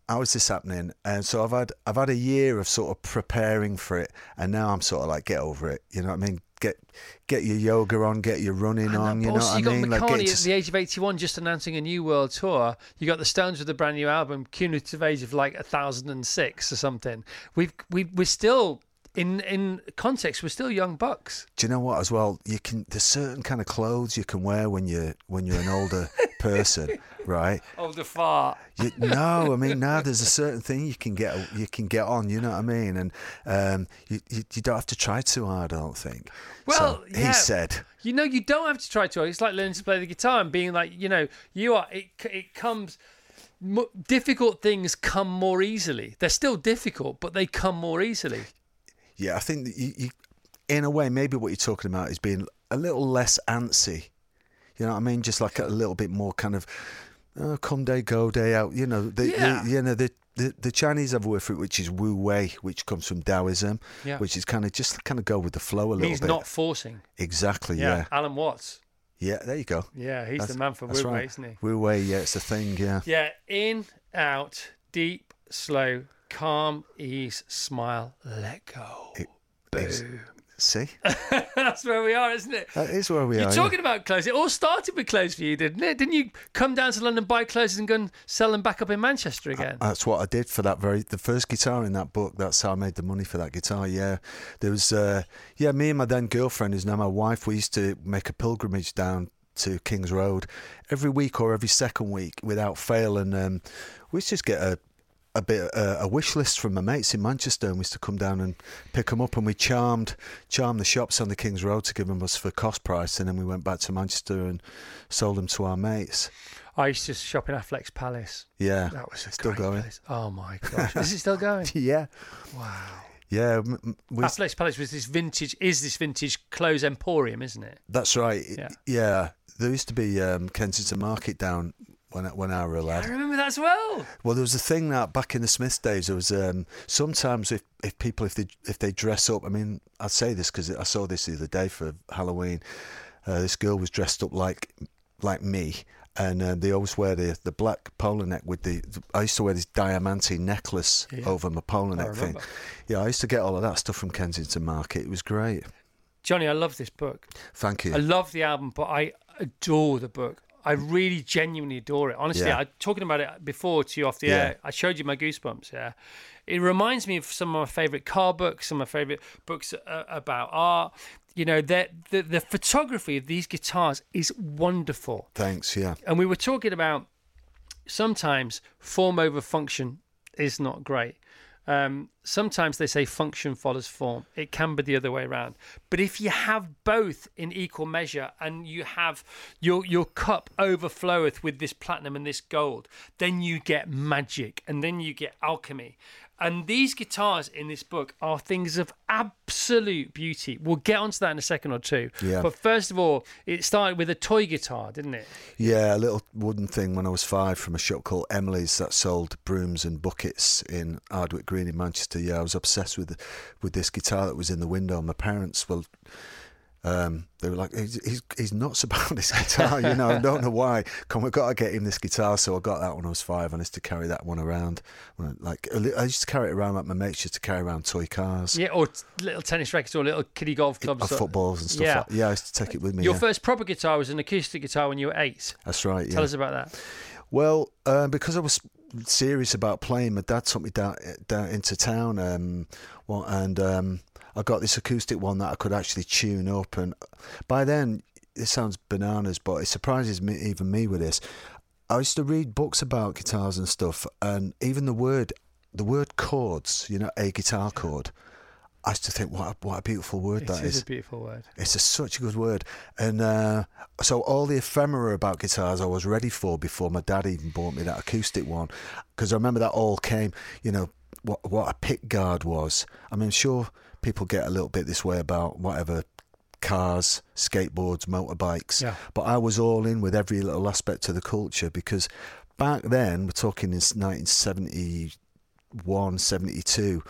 how is this happening?" And so I've had I've had a year of sort of preparing for it, and now I'm sort of like, "Get over it." You know what I mean? Get get your yoga on, get your running on. You know what I you got mean? Like, get at the age of 81 just announcing a new world tour. You got the Stones with a brand new album, cumulative age of like 1006 or something. We've we we're still in in context, we're still young bucks. Do you know what? As well, you can. There's certain kind of clothes you can wear when you when you're an older person, right? Oh, the fart. You, no, I mean now there's a certain thing you can get you can get on. You know what I mean? And um, you, you you don't have to try too hard. I don't think. Well, so yeah. he said. You know, you don't have to try too hard. It's like learning to play the guitar and being like, you know, you are. It it comes. mo difficult things come more easily. They're still difficult, but they come more easily. Yeah, I think that you, you, in a way, maybe what you're talking about is being a little less antsy. You know what I mean? Just like a little bit more kind of oh, come day, go day out. You know, the, Yeah. the, you know the, the the Chinese have a word for it, which is Wu Wei, which comes from Taoism, Yeah. which is kind of just kind of go with the flow a little Means bit. not forcing. exactly. Yeah. Yeah. Alan Watts. Yeah. There you go. Yeah, he's That's- the man for Wu Wei, right. isn't he? Wu Wei. Yeah, it's a thing. Yeah. Yeah, in, out, deep, slow, calm, ease, smile, let go. Ex- Boo. See, That's where we are, isn't it? that is where we are. You're are. talking about clothes. It all started with clothes for you, didn't it? Didn't you come down to London, buy clothes, and go and sell them back up in Manchester again? That's what I did for that very the first guitar in that book. That's how I made the money for that guitar. Yeah, there was uh, yeah me and my then girlfriend, who's now my wife. We used to make a pilgrimage down to Kings Road every week or every second week without fail, and um, we used to just get a. A bit uh, a wish list from my mates in Manchester, and we used to come down and pick them up, and we charmed charmed the shops on the Kings Road to give them us for cost price, and then we went back to Manchester and sold them to our mates. I used to shop in Affleck's Palace. Yeah, That was a still going. place. Oh my gosh, is it still going? yeah, Wow. yeah. we- Palace was this vintage. Is this vintage clothes emporium, isn't it? That's right. Yeah. Yeah. There used to be um, Kensington Market down when I, when I were a I remember that as well. Well, there was a thing that back in the Smiths days. There was um, sometimes if, if people if they if they dress up. I mean, I say this because I saw this the other day for Halloween. Uh, this girl was dressed up like like me. And uh, they always wear the, the black polo neck with the. I used to wear this diamante necklace Yeah. over my polo I neck thing. Yeah, I used to get all of that stuff from Kensington Market. It was great. Johnny, I love this book. Thank you. I love the album, but I adore the book. I really genuinely adore it. Honestly, Yeah. I talking about it before to you off the Yeah. air. I showed you my goosebumps. Yeah, it reminds me of some of my favorite car books, some of my favorite books uh, about art. You know, that the the photography of these guitars is wonderful. Thanks. Yeah. And we were talking about sometimes form over function is not great. Um, sometimes they say function follows form. It can be the other way around. But if you have both in equal measure and you have your your cup overfloweth with this platinum and this gold, then you get magic and then you get alchemy. And these guitars in this book are things of absolute beauty. We'll get onto that in a second or two. Yeah. But first of all, it started with a toy guitar, didn't it? Yeah, a little wooden thing when I was five from a shop called Emily's that sold brooms and buckets in Ardwick Green in Manchester. Yeah, I was obsessed with with this guitar that was in the window. My parents, well, um, they were like, he's, he's, he's nuts about this guitar, you know, I don't know why. Come, we've got to get him this guitar. So I got that when I was five and I used to carry that one around. Like, I used to carry it around like my mates used to carry around toy cars. Yeah, or t- little tennis rackets or little kiddie golf clubs. Or footballs and stuff Yeah. like Yeah, I used to take it with me. Your yeah. first proper guitar was an acoustic guitar when you were eight. That's right. Tell us about that. Well, uh, because I was serious about playing, my dad took me down, down into town, um, well, and um, I got this acoustic one that I could actually tune up. And by then, it sounds bananas, but it surprises me, even me, with this. I used to read books about guitars and stuff, and even the word, the word chords, you know, a guitar chord. I used to think, what a, what a beautiful word It that is. It is a beautiful word. It's a, such a good word. And uh, so all the ephemera about guitars I was ready for before my dad even bought me that acoustic one. Because I remember that all came, you know, what, what a pick guard was. I mean, sure, people get a little bit this way about whatever cars, skateboards, motorbikes. Yeah. But I was all in with every little aspect of the culture because back then, we're talking in 1971, 72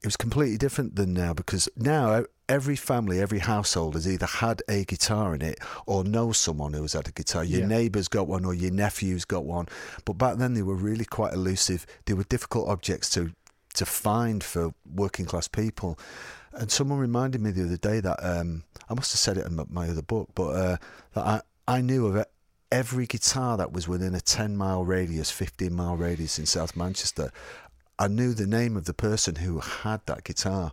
it was completely different than now because now every family, every household has either had a guitar in it or knows someone who has had a guitar. Your Yeah. neighbour's got one or your nephew's got one. But back then they were really quite elusive. They were difficult objects to to find for working class people. And someone reminded me the other day that um, I must have said it in my, other book, but uh, that I, I knew of. Every guitar that was within a 10 mile radius, 15 mile radius in South Manchester, I knew the name of the person who had that guitar.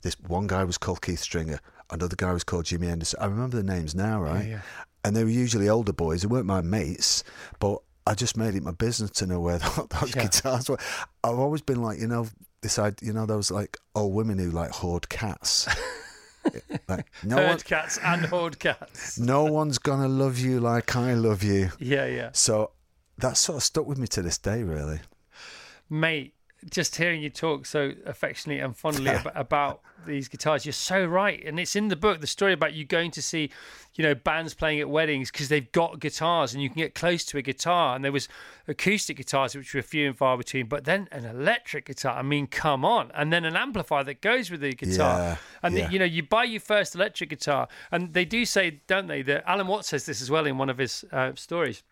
This one guy was called Keith Stringer, another guy was called Jimmy Anderson. I remember the names now, right? yeah. And they were usually older boys. They weren't my mates, but I just made it my business to know where those Yeah. guitars were. I've always been like, you know, this, I, you know, those like old women who like hoard cats. like, no Herd one, cats and horde cats. no one's gonna love you like I love you. Yeah, yeah. So that sort of stuck with me to this day, really. mate. Just hearing you talk so affectionately and fondly about, about these guitars, you're so right. And it's in the book, the story about you going to see, you know, bands playing at weddings because they've got guitars and you can get close to a guitar. And there was acoustic guitars, which were few and far between, but then an electric guitar. I mean, come on. And then an amplifier that goes with the guitar. Yeah, and, yeah. you know, you buy your first electric guitar. And they do say, don't they, that Alan Watts says this as well in one of his uh, stories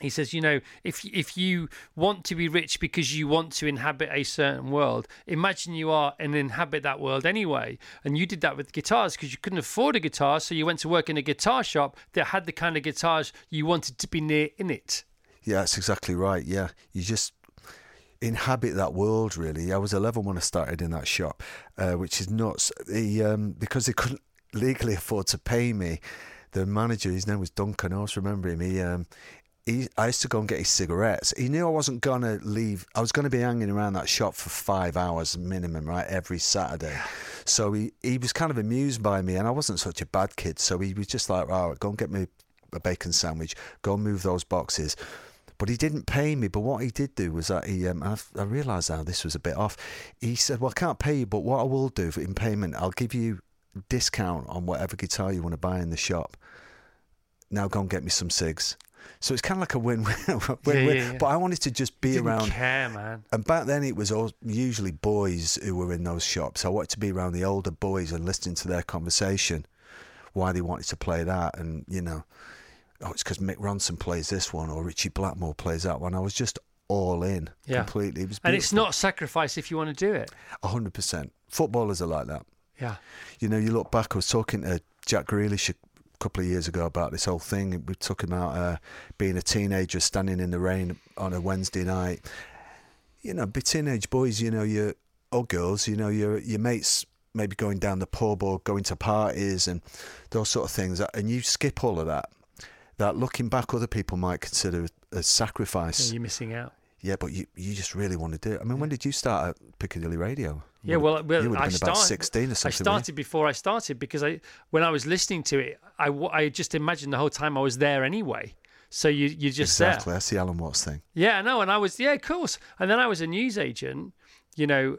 he says, you know, if if you want to be rich because you want to inhabit a certain world, imagine you are and inhabit that world anyway. And you did that with guitars because you couldn't afford a guitar, so you went to work in a guitar shop that had the kind of guitars you wanted to be near in it. Yeah, that's exactly right. Yeah, you just inhabit that world. Really, I was 11 when I started in that shop, uh, which is nuts. The um, because they couldn't legally afford to pay me. The manager, his name was Duncan. I always remember him. He, um, he, I used to go and get his cigarettes. He knew I wasn't gonna leave. I was going to be hanging around that shop for five hours minimum, right, every Saturday. So he, he was kind of amused by me, and I wasn't such a bad kid. So he was just like, "All right, go and get me a bacon sandwich. Go and move those boxes." But he didn't pay me. But what he did do was that he, um, I, I realised now this was a bit off. He said, "Well, I can't pay you, but what I will do in payment, I'll give you discount on whatever guitar you want to buy in the shop. Now go and get me some cigs." So it's kind of like a win-win. win-win. Yeah, yeah, yeah. But I wanted to just be Didn't around. care, man. And back then, it was all, usually boys who were in those shops. I wanted to be around the older boys and listening to their conversation, why they wanted to play that, and you know, oh, it's because Mick Ronson plays this one or Ritchie Blackmore plays that one. I was just all in Yeah. completely. It was And it's not sacrifice if you want to do it. hundred percent. Footballers are like that. Yeah. You know, you look back. I was talking to Jack Grealish couple of years ago about this whole thing. We took him out uh, being a teenager, standing in the rain on a Wednesday night. You know, be teenage boys. You know, you or girls. You know, your your mates maybe going down the pub or going to parties and those sort of things. And you skip all of that. That looking back, other people might consider a sacrifice. You're missing out. Yeah, but you, you just really want to do it. I mean, when did you start at Piccadilly Radio? Yeah, well, well I have been about started, sixteen or something. I started before I started because I, when I was listening to it, I, I just imagined the whole time I was there anyway. So you you just there. exactly. That's the Alan Watts thing. Yeah, no, and I was yeah, of course. And then I was a news agent, you know,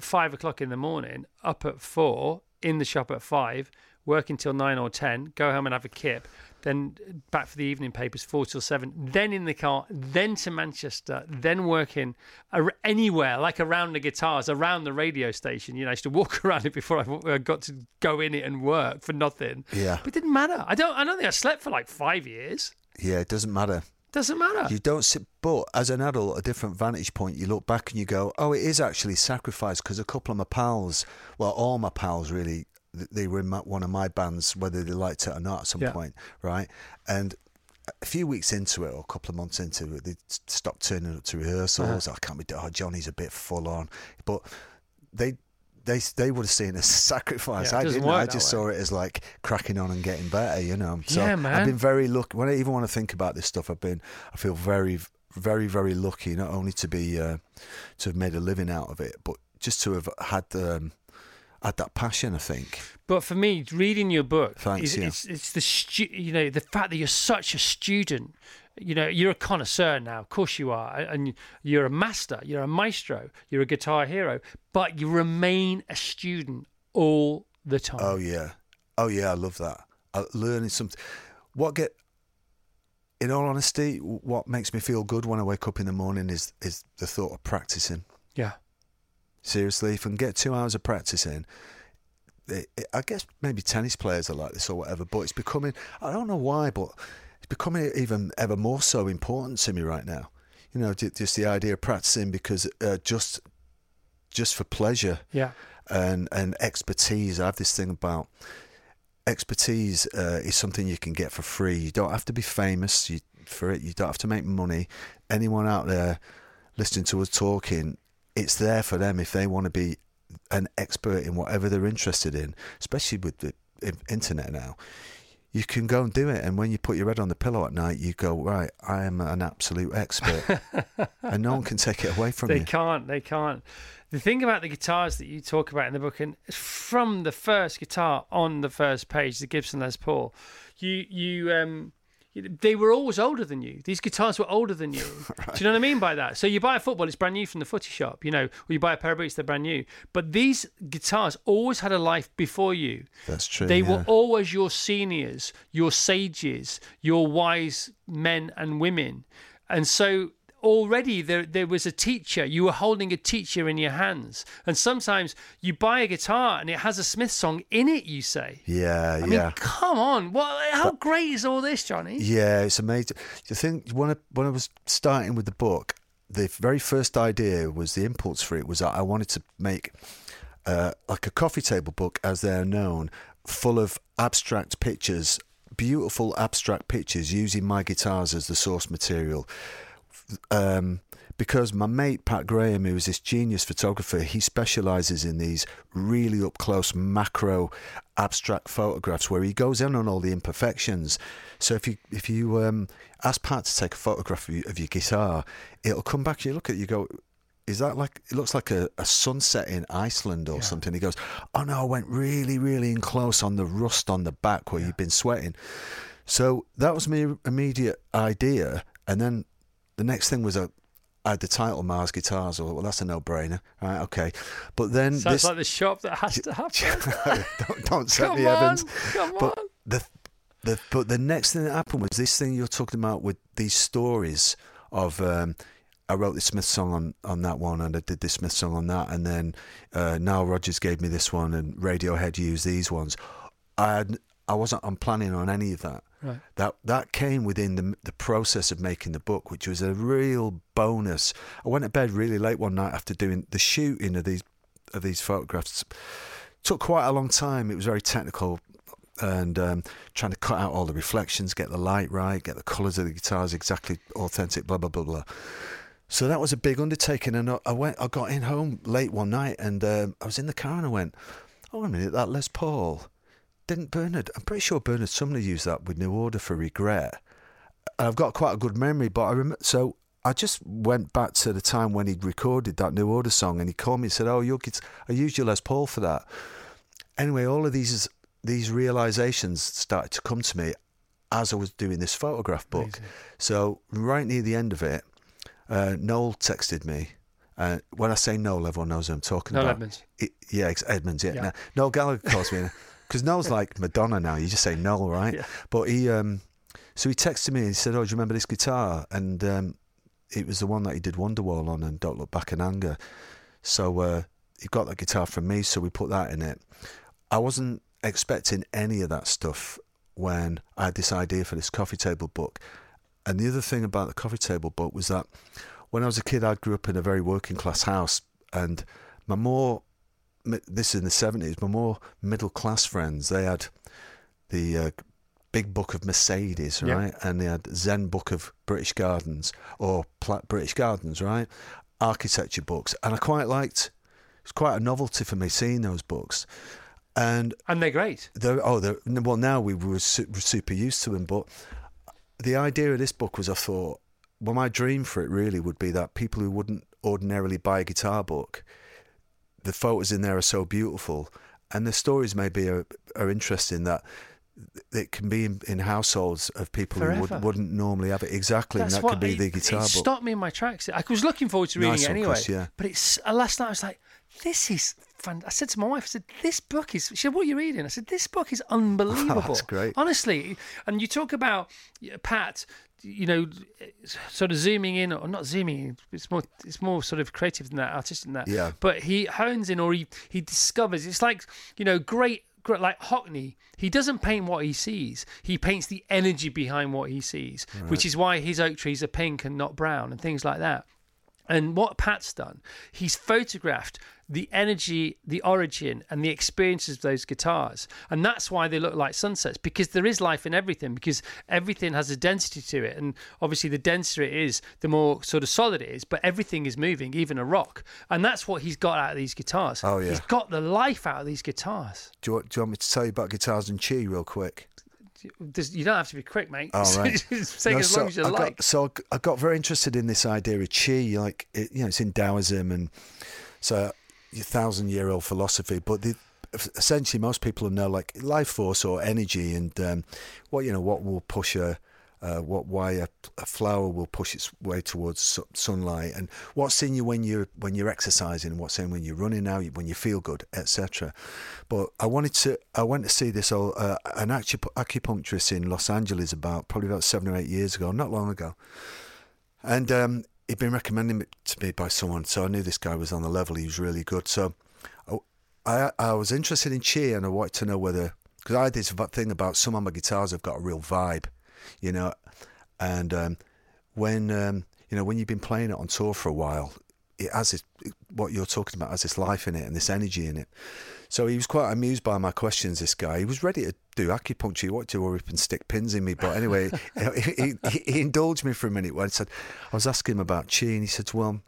five o'clock in the morning, up at four, in the shop at five, working till nine or ten, go home and have a kip, then back for the evening papers four till seven, then in the car, then to Manchester, then working anywhere like around the guitars, around the radio station. You know, I used to walk around it before I I uh, got to go in it and work for nothing. Yeah. but it didn't matter. I don't. I don't think I slept for like five years. Yeah, it doesn't matter. Doesn't matter. You don't sit, but as an adult, a different vantage point, you look back and you go, oh, it is actually sacrifice because a couple of my pals, well, all my pals really, they were in my, one of my bands, whether they liked it or not at some Yeah. point, right? And a few weeks into it, or a couple of months into it, they stopped turning up to rehearsals. I can't be, oh, Johnny's a bit full on. But they, they, they would have seen a sacrifice. Yeah, I didn't. I just way. saw it as like cracking on and getting better, you know. So Yeah, I've been very lucky. When I even want to think about this stuff, I've been, I feel very, very, very lucky not only to be, uh, to have made a living out of it, but just to have had, um, had that passion. I think. But for me, reading your book Thanks, is yeah. it's, it's the stu- you know the fact that you're such a student. You know, you're a connoisseur now. Of course you are, and you're a master. You're a maestro. You're a guitar hero. But you remain a student all the time. Oh yeah, oh yeah, I love that. I, learning something. What get, in all honesty, what makes me feel good when I wake up in the morning is is the thought of practicing. Yeah. Seriously, if I can get two hours of practice in, it, it- I guess maybe tennis players are like this or whatever, but it's becoming, I don't know why, but it's becoming even ever more so important to me right now. You know, just the idea of practicing because uh, just just for pleasure Yeah. and, and expertise. I have this thing about expertise uh, is something you can get for free. You don't have to be famous you, for it. You don't have to make money. Anyone out there listening to us talking, it's there for them if they want to be an expert in whatever they're interested in, especially with the internet now. You can go and do it, and when you put your head on the pillow at night, you go right. I am an absolute expert, and no one can take it away from they you. They can't. They can't. The thing about the guitars that you talk about in the book, and from the first guitar on the first page, the Gibson Les Paul, you you um they were always older than you. These guitars were older than you. Do you know what I mean by that? So you buy a football, it's brand new from the footy shop, you know, or you buy a pair of boots, they're brand new. But these guitars always had a life before you. That's true. They yeah. were always your seniors, your sages, your wise men and women. And so already there there was a teacher. You were holding a teacher in your hands. And sometimes you buy a guitar and it has a Smith song in it, you say. Yeah, I yeah. mean, come on. What how great is all this, Johnny? Yeah, it's amazing. The thing when I, when I was starting with the book, the very first idea was the impulse for it was that I wanted to make uh, like a coffee table book, as they're known, full of abstract pictures, beautiful abstract pictures, using my guitars as the source material. Um, because my mate Pat Graham, who is this genius photographer, he specialises in these really up close macro abstract photographs where he goes in on all the imperfections. So if you if you um, ask Pat to take a photograph of, you, of your guitar, it'll come back. You look at it, you go, is that like it looks like a, a sunset in Iceland or something? He goes, oh no, I went really really in close on the rust on the back where you've been sweating. So that was my immediate idea, and then the next thing was a. I had the title Marr's Guitars, or well, that's a no-brainer, right? Okay, but then Sounds this like the shop that has to happen. don't, don't set on, Evans. come but on. the the but the next thing that happened was this thing you're talking about with these stories of. Um, I wrote the Smith song on, on that one, and I did the Smith song on that, and then uh, Nile Rodgers gave me this one, and Radiohead used these ones. I had, I wasn't I'm planning on any of that. Right. That that came within the the process of making the book, which was a real bonus. I went to bed really late one night after doing the shooting of these of these photographs. took quite a long time. It was very technical, and um, trying to cut out all the reflections, get the light right, get the colours of the guitars exactly authentic, blah blah blah blah. So that was a big undertaking, and I- went. I got in home late one night, and um, I was in the car, and I went, "Oh, a minute, that Les Paul." Didn't Bernard? I'm pretty sure Bernard Sumner used that with New Order for Regret. And I've got quite a good memory, but I remember. So I just went back to the time when he'd recorded that New Order song, and he called me and said, "Oh, your kids, I used your Les Paul for that." Anyway, all of these these realizations started to come to me as I was doing this photograph book. So right near the end of it, uh, Noel texted me. Uh, when I say Noel, everyone knows who I'm talking Noel about. Edmonds. It- yeah, Edmonds. Yeah. Yeah. Now, Noel Gallagher calls me because Noel's like Madonna now. You just say Noel, right? Yeah. But he, um, so he texted me and he said, "Oh, do you remember this guitar?" And um, it was the one that he did Wonderwall on and Don't Look Back in Anger. So uh, he got that guitar from me, so we put that in it. I wasn't expecting any of that stuff when I had this idea for this coffee table book. And the other thing about the coffee table book was that when I was a kid, I grew up in a very working class house, and my more this is in the seventies, my more middle class friends they had the uh, big book of Mercedes, Yeah. right, and they had Zen book of British Gardens or Pla- British Gardens, right, architecture books, and I quite liked. It's quite a novelty for me seeing those books, and And they're great. they're, oh, they're, well, now we were super used to them, but the idea of this book was I thought, well, my dream for it really would be that people who wouldn't ordinarily buy a guitar book, the photos in there are so beautiful, and the stories maybe are, are interesting that it can be in, in households of people who Forever. would, wouldn't normally have it. Exactly, That's and that could be it- the guitar it book. stopped me in my tracks. I was looking forward to reading Nice, it anyway. course, yeah. But it's uh, last night I was like, this is fun. I said to my wife, I said, this book is. She said, what are you reading? I said, this book is unbelievable. That's great. Honestly, and you talk about Pat. You know, sort of zooming in, or not zooming in. It's more, it's more sort of creative than that, artistic than that. Yeah. But he hones in, or he he discovers. It's like you know, great great- like Hockney, he doesn't paint what he sees. He paints the energy behind what he sees, which is why his oak trees are pink and not brown and things like that. And what Pat's done, he's photographed the energy, the origin, and the experiences of those guitars. And that's why they look like sunsets, because there is life in everything, because everything has a density to it. And obviously, the denser it is, the more sort of solid it is, but everything is moving, even a rock. And that's what he's got out of these guitars. Oh, yeah. He's got the life out of these guitars. do, you, want- do you want me to tell you about guitars and chi real quick? You don't have to be quick, mate. Oh, right. Take No, as long as you I like. Got, so I got very interested in this idea of chi, like it, you know, it's in Taoism, and so a thousand year old philosophy. But the, essentially, most people know like life force or energy, and um, what you know, what will push a uh, what why a, a flower will push its way towards su- sunlight, and what's in you when you're when you're exercising, what's in when you're running now, when you feel good, etc. But I wanted to, I went to see this old, uh, an acup- acupuncturist in Los Angeles about probably about seven or eight years ago, not long ago, and um, he'd been recommended it to me by someone, so I knew this guy was on the level. He was really good, so. I, I was interested in chi and I wanted to know whether because I had this thing about some of my guitars have got a real vibe, you know, and um, when um, you know when you've been playing it on tour for a while, it has this, what you're talking about has this life in it and this energy in it. So he was quite amused by my questions. This guy, he was ready to do acupuncture. He wanted to up and stick pins in me, but anyway, he, he, he indulged me for a minute. When I said I was asking him about chi, and he said, "Well,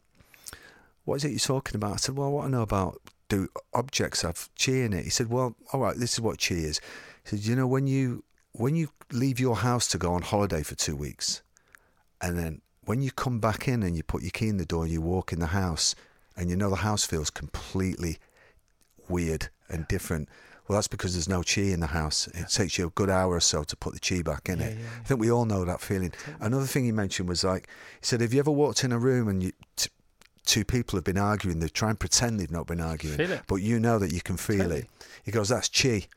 what is it you're talking about?" I said, "Well, I want to know about." do objects have chi in it? He said, Well, all right, this is what chi is. He said, You know, when you when you leave your house to go on holiday for two weeks, and then when you come back in and you put your key in the door and you walk in the house, and you know the house feels completely weird and different. Well, that's because there's no chi in the house. It takes you a good hour or so to put the chi back in Yeah, it. yeah, I think we all know that feeling. Another thing he mentioned was like, he said, Have you ever walked in a room and you, t- two people have been arguing? They try and pretend they've not been arguing, but you know that you can feel Totally. it. He goes, That's chi.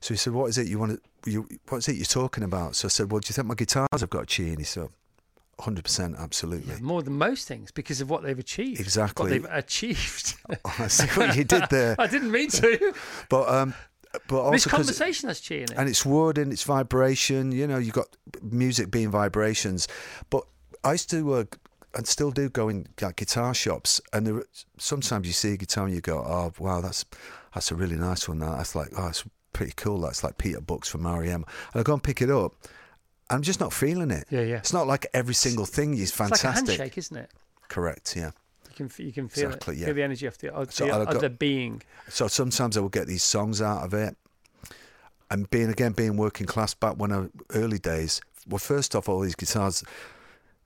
So he said, What is it you want to, you, what is it you're talking about? So I said, Well, do you think my guitars have got chi? And he said, 100%, absolutely. More than most things because of what they've achieved. Exactly. What they've achieved. I see what you did there. I didn't mean to. But, um, but also this conversation has chi in it. and it's wood and it's vibration. You know, you've got music being vibrations. But I used to, uh, and still do, go in like, guitar shops, and there, sometimes you see a guitar and you go, "Oh, wow, that's that's a really nice one." That that's like, oh, it's pretty cool. That's like Peter Buck's from REM. And I go and pick it up. I'm just not feeling it. Yeah, yeah. It's not like every single thing is It's like fantastic. a handshake, isn't it? Correct. Yeah. You can you can feel Exactly, it. yeah. Feel the energy of the, of So the got- other being. So sometimes I will get these songs out of it. And being again being working class back when I early days. Well, first off, all these guitars,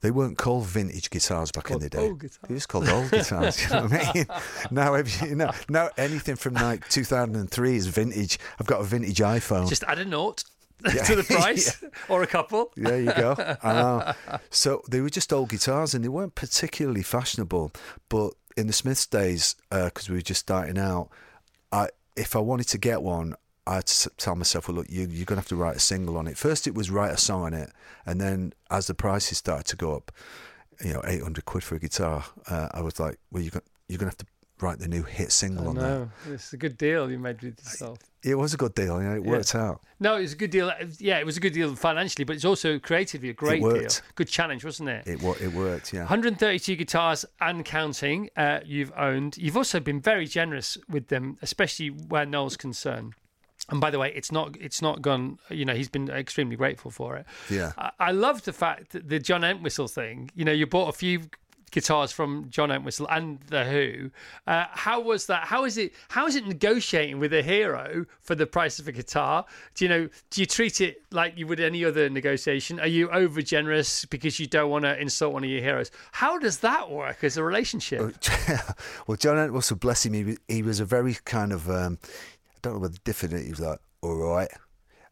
they weren't called vintage guitars back in the day. old guitars. They just called old guitars. You know what I mean? Now, every, you know, now anything from like 2003 is vintage. I've got a vintage iPhone. Just add a note Yeah. to the price or a couple. There you go. I know. So they were just old guitars and they weren't particularly fashionable. But in the Smiths days, uh, because we were just starting out, I if I wanted to get one, I had to tell myself, well, look, you, you're going to have to write a single on it. First, it was write a song on it. And then as the prices started to go up, you know, 800 quid for a guitar, uh, I was like, well, you're going, you're to have to write the new hit single I on that. It's a good deal you made with yourself. It was a good deal. You know, it Yeah. worked out. No, it was a good deal. Yeah, it was a good deal financially, but it's also creatively a great deal. Good challenge, wasn't it? It, it worked, yeah. 132 guitars and counting uh, you've owned. You've also been very generous with them, especially where Noel's concerned. And by the way, it's not it's not gone. You know, he's been extremely grateful for it. Yeah. I, I love the fact that the John Entwistle thing. You know, you bought a few guitars from John Entwistle and the Who. Uh, how was that? How is it? How is it negotiating with a hero for the price of a guitar? Do you know? Do you treat it like you would any other negotiation? Are you over generous because you don't want to insult one of your heroes? How does that work as a relationship? well, John Entwistle, bless him, he, was- he was a very kind of, um, don't know whether different, he was like, all right,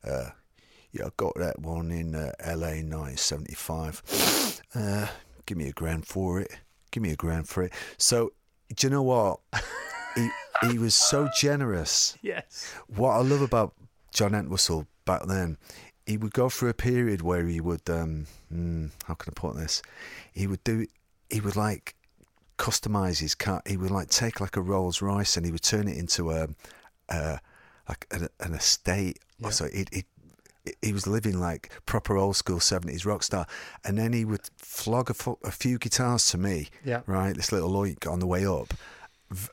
uh, yeah, I got that one in uh, LA 1975. Uh, give me a grand for it. Give me a grand for it. So, do you know what? he, he was so generous. Yes. What I love about John Entwistle back then, he would go through a period where he would, um, mm, how can I put this? He would do, he would like customize his car. He would like take like a Rolls Royce and he would turn it into a, a like an, an estate. Or so he he he was living like proper old school seventies rock star, and then he would flog a, fo- a few guitars to me. Yeah. right. This little loik on the way up. V-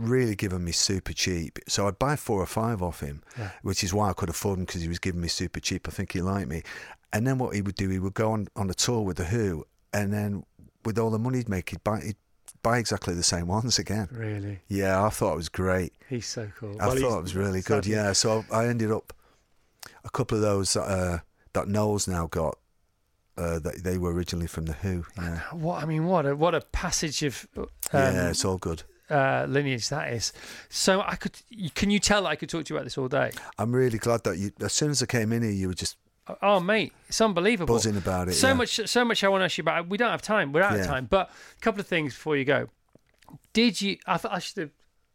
Really giving me super cheap, so I'd buy four or five off him, Yeah. which is why I could afford him because he was giving me super cheap. I think he liked me, and then what he would do, he would go on on a tour with the Who, and then with all the money he'd make, he'd buy he'd buy exactly the same ones again. Really? Yeah, I thought it was great. He's so cool. I Well, thought it was really good. sadly- Yeah, so I ended up a couple of those that, uh, that Noel's now got. Uh, that they were originally from the Who. Yeah, What I mean, what a what a passage of um, yeah, it's all good. uh, lineage that is. So I could, can you tell I could talk to you about this all day? I'm really glad that you. As soon as I came in here, you were just Oh, mate, it's unbelievable. Buzzing about it, So yeah. much, so much. I want to ask you about. We don't have time. We're out of time. But a couple of things before you go. Did you? I thought I should. Have,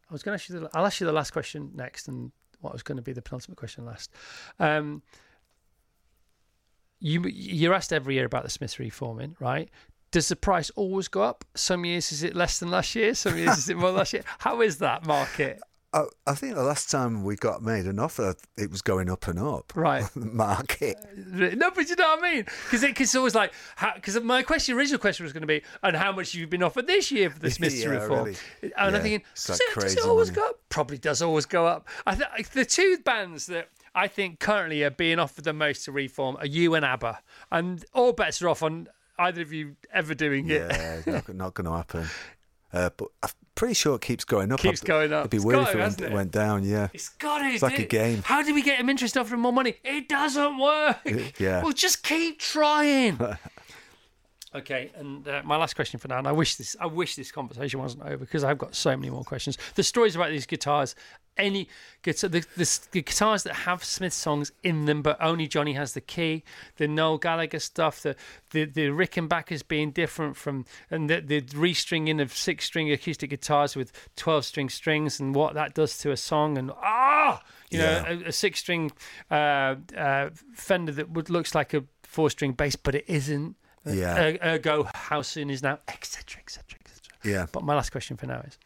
I was going to ask you. The, I'll ask you the last question next, and what was going to be the penultimate question last. Um, you you're asked every year about the Smiths reforming, right? Does the price always go up? Some years is it less than last year. Some years is it more than last year. How is that market? I, I think the last time we got made an offer, it was going up and up. Right. market. No, but you know what I mean? Because it's always like, because my question, original question was going to be, and how much you've been offered this year for the Smiths Yeah, reform? really. And Yeah, I'm thinking, it's does, it, it always go up? Probably does always go up. I th- the two bands that I think currently are being offered the most to reform are you and ABBA, and all bets are off on either of you ever doing it. Yeah, not, not going to happen. Uh, but I'm pretty sure it keeps going up. It keeps I'd- going up. It'd be It's weird if to, it went, it? went down. Yeah, It's got to. It's like a game. How do we get him interest offering more money? It doesn't work. Yeah. Well, just keep trying. okay, and uh, my last question for now, and I wish this, I wish this conversation wasn't over because I've got so many more questions. The stories about these guitars, any guitar, the, the, the guitars that have Smith songs in them, but only Johnny has the key. The Noel Gallagher stuff, the the the Rickenbackers being different from, and the, the restringing of six string acoustic guitars with twelve string strings, and what that does to a song, and ah, you Yeah. know, a, a six string uh, uh, Fender that would looks like a four string bass, but it isn't. Yeah. Er- ergo, how soon is now, etc., etc., etc. yeah. But my last question for now is,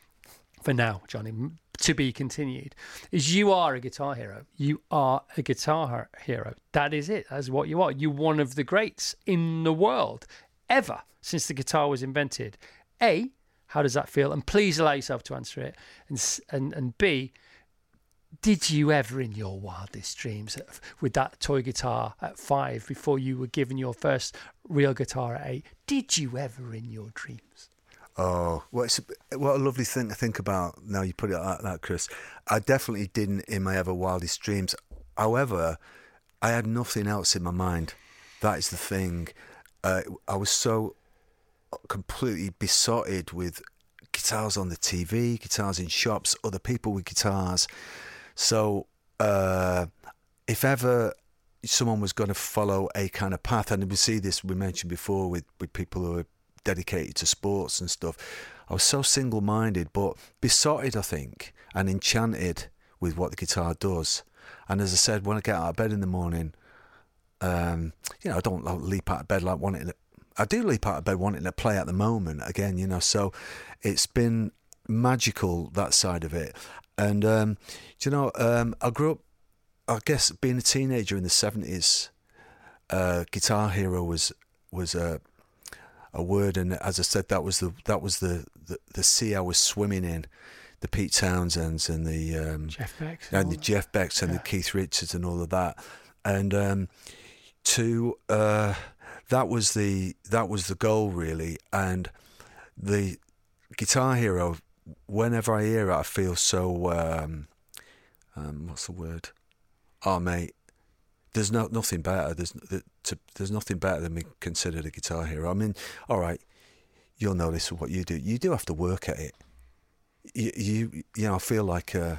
for now, Johnny, to be continued, is you are a guitar hero. You are a guitar hero. That is it. That's what you are. You're one of the greats in the world ever since the guitar was invented. A, how does that feel? And please allow yourself to answer it. And and and B, did you ever in your wildest dreams with that toy guitar at five before you were given your first real guitar at eight did you ever in your dreams Oh, well, what a lovely thing to think about. Now you put it like that, Chris. I definitely didn't in my ever wildest dreams. However, I had nothing else in my mind. That is the thing. Uh, I was so completely besotted with guitars on the TV, guitars in shops, other people with guitars. So, uh, if ever someone was going to follow a kind of path, and we see this we mentioned before with, with people who are dedicated to sports and stuff, I was so single minded, but besotted, I think, and enchanted with what the guitar does. And as I said, when I get out of bed in the morning, um, you know, I don't leap out of bed like wanting to. I do leap out of bed wanting to play at the moment again, you know. So it's been magical that side of it. And um, you know, um, I grew up. I guess being a teenager in the seventies, uh, Guitar Hero was was a a word, and as I said, that was the that was the the, the sea I was swimming in. The Pete Townshends and the um, Jeff Beck and the Jeff Becks and the Keith Richards and all of that, and um, to uh, that was the that was the goal really, and the Guitar Hero. Whenever I hear it, I feel so. Um, um, what's the word? Oh, mate. There's no nothing better. There's th- to, there's nothing better than being considered a guitar hero. I mean, all right, you'll know this what you do. You do have to work at it. You you, you know, I feel like uh,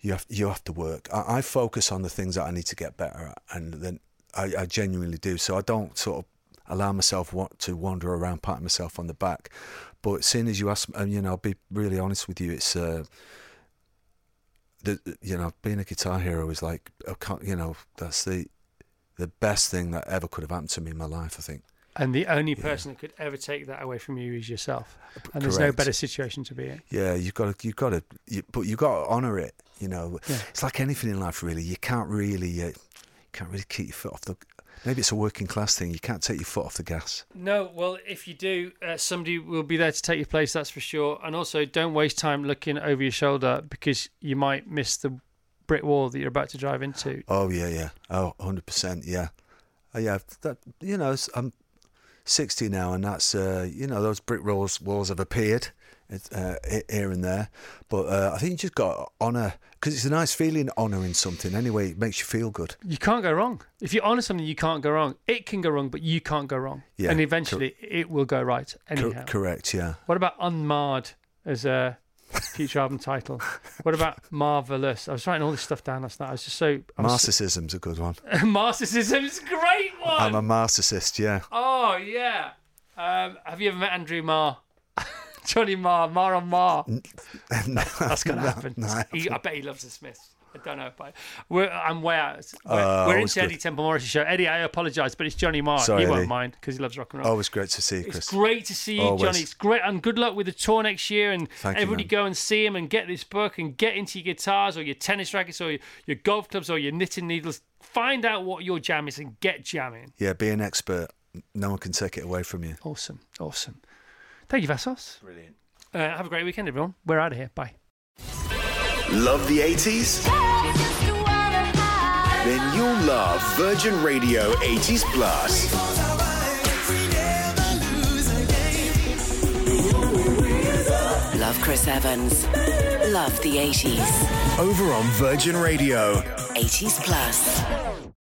you have you have to work. I, I focus on the things that I need to get better at, and then I, I genuinely do. So I don't sort of allow myself to wander around patting myself on the back. But seeing as you ask, and you know, I'll be really honest with you. It's uh, the you know being a guitar hero is like you know that's the the best thing that ever could have happened to me in my life. I think. and the only person that could ever take that away from you is yourself and there's no better situation to be in Yeah, you've got to, you've got to, you, but you've got to honour it. You know, Yeah. it's like anything in life, really. You can't really, uh, you can't really keep your foot off the. Maybe it's a working class thing. You can't take your foot off the gas. No, well, if you do, uh, somebody will be there to take your place, that's for sure. And also, don't waste time looking over your shoulder because you might miss the brick wall that you're about to drive into. Oh yeah, yeah. Oh, 100 percent. Yeah, oh, yeah. That you know, I'm sixty now, and that's uh, you know those brick walls walls have appeared uh, here and there. But uh, I think you just got honour because it's a nice feeling honouring something. Anyway, it makes you feel good. You can't go wrong. If you honour something, you can't go wrong. It can go wrong, but you can't go wrong. Yeah, and eventually, it will go right Cor- anyhow. correct. Yeah. What about unmarred as a future album title. What about marvelous? I was writing all this stuff down last night. I was just so I was- Narcissism's a good one. Narcissism's a great one. I'm a narcissist, yeah. Oh yeah. Um, have you ever met Andrew Marr? Johnny Marr, Marr on Marr. no, That's gonna no, happen. no, I He- I bet he loves the Smiths. I don't know, but we're, I'm way out. We're, Oh, we're into good. Eddie Temple Morris' show. Eddie, I apologise, but it's Johnny Marr. Sorry, he won't mind because he loves rock and roll. Always great to see you, Chris. It's great to see you, Always. Johnny. It's great, and good luck with the tour next year. And Thank everybody man. go and see him and get this book and get into your guitars or your tennis rackets or your, your golf clubs or your knitting needles. Find out what your jam is and get jamming. Yeah, be an expert. No one can take it away from you. Awesome, awesome. Thank you, Vassos. Brilliant. Uh, have a great weekend, everyone. We're out of here. Bye. Love the 80s? Then you'll love Virgin Radio 80s Plus. Love Chris Evans. Love the 80s. Over on Virgin Radio. 80s Plus.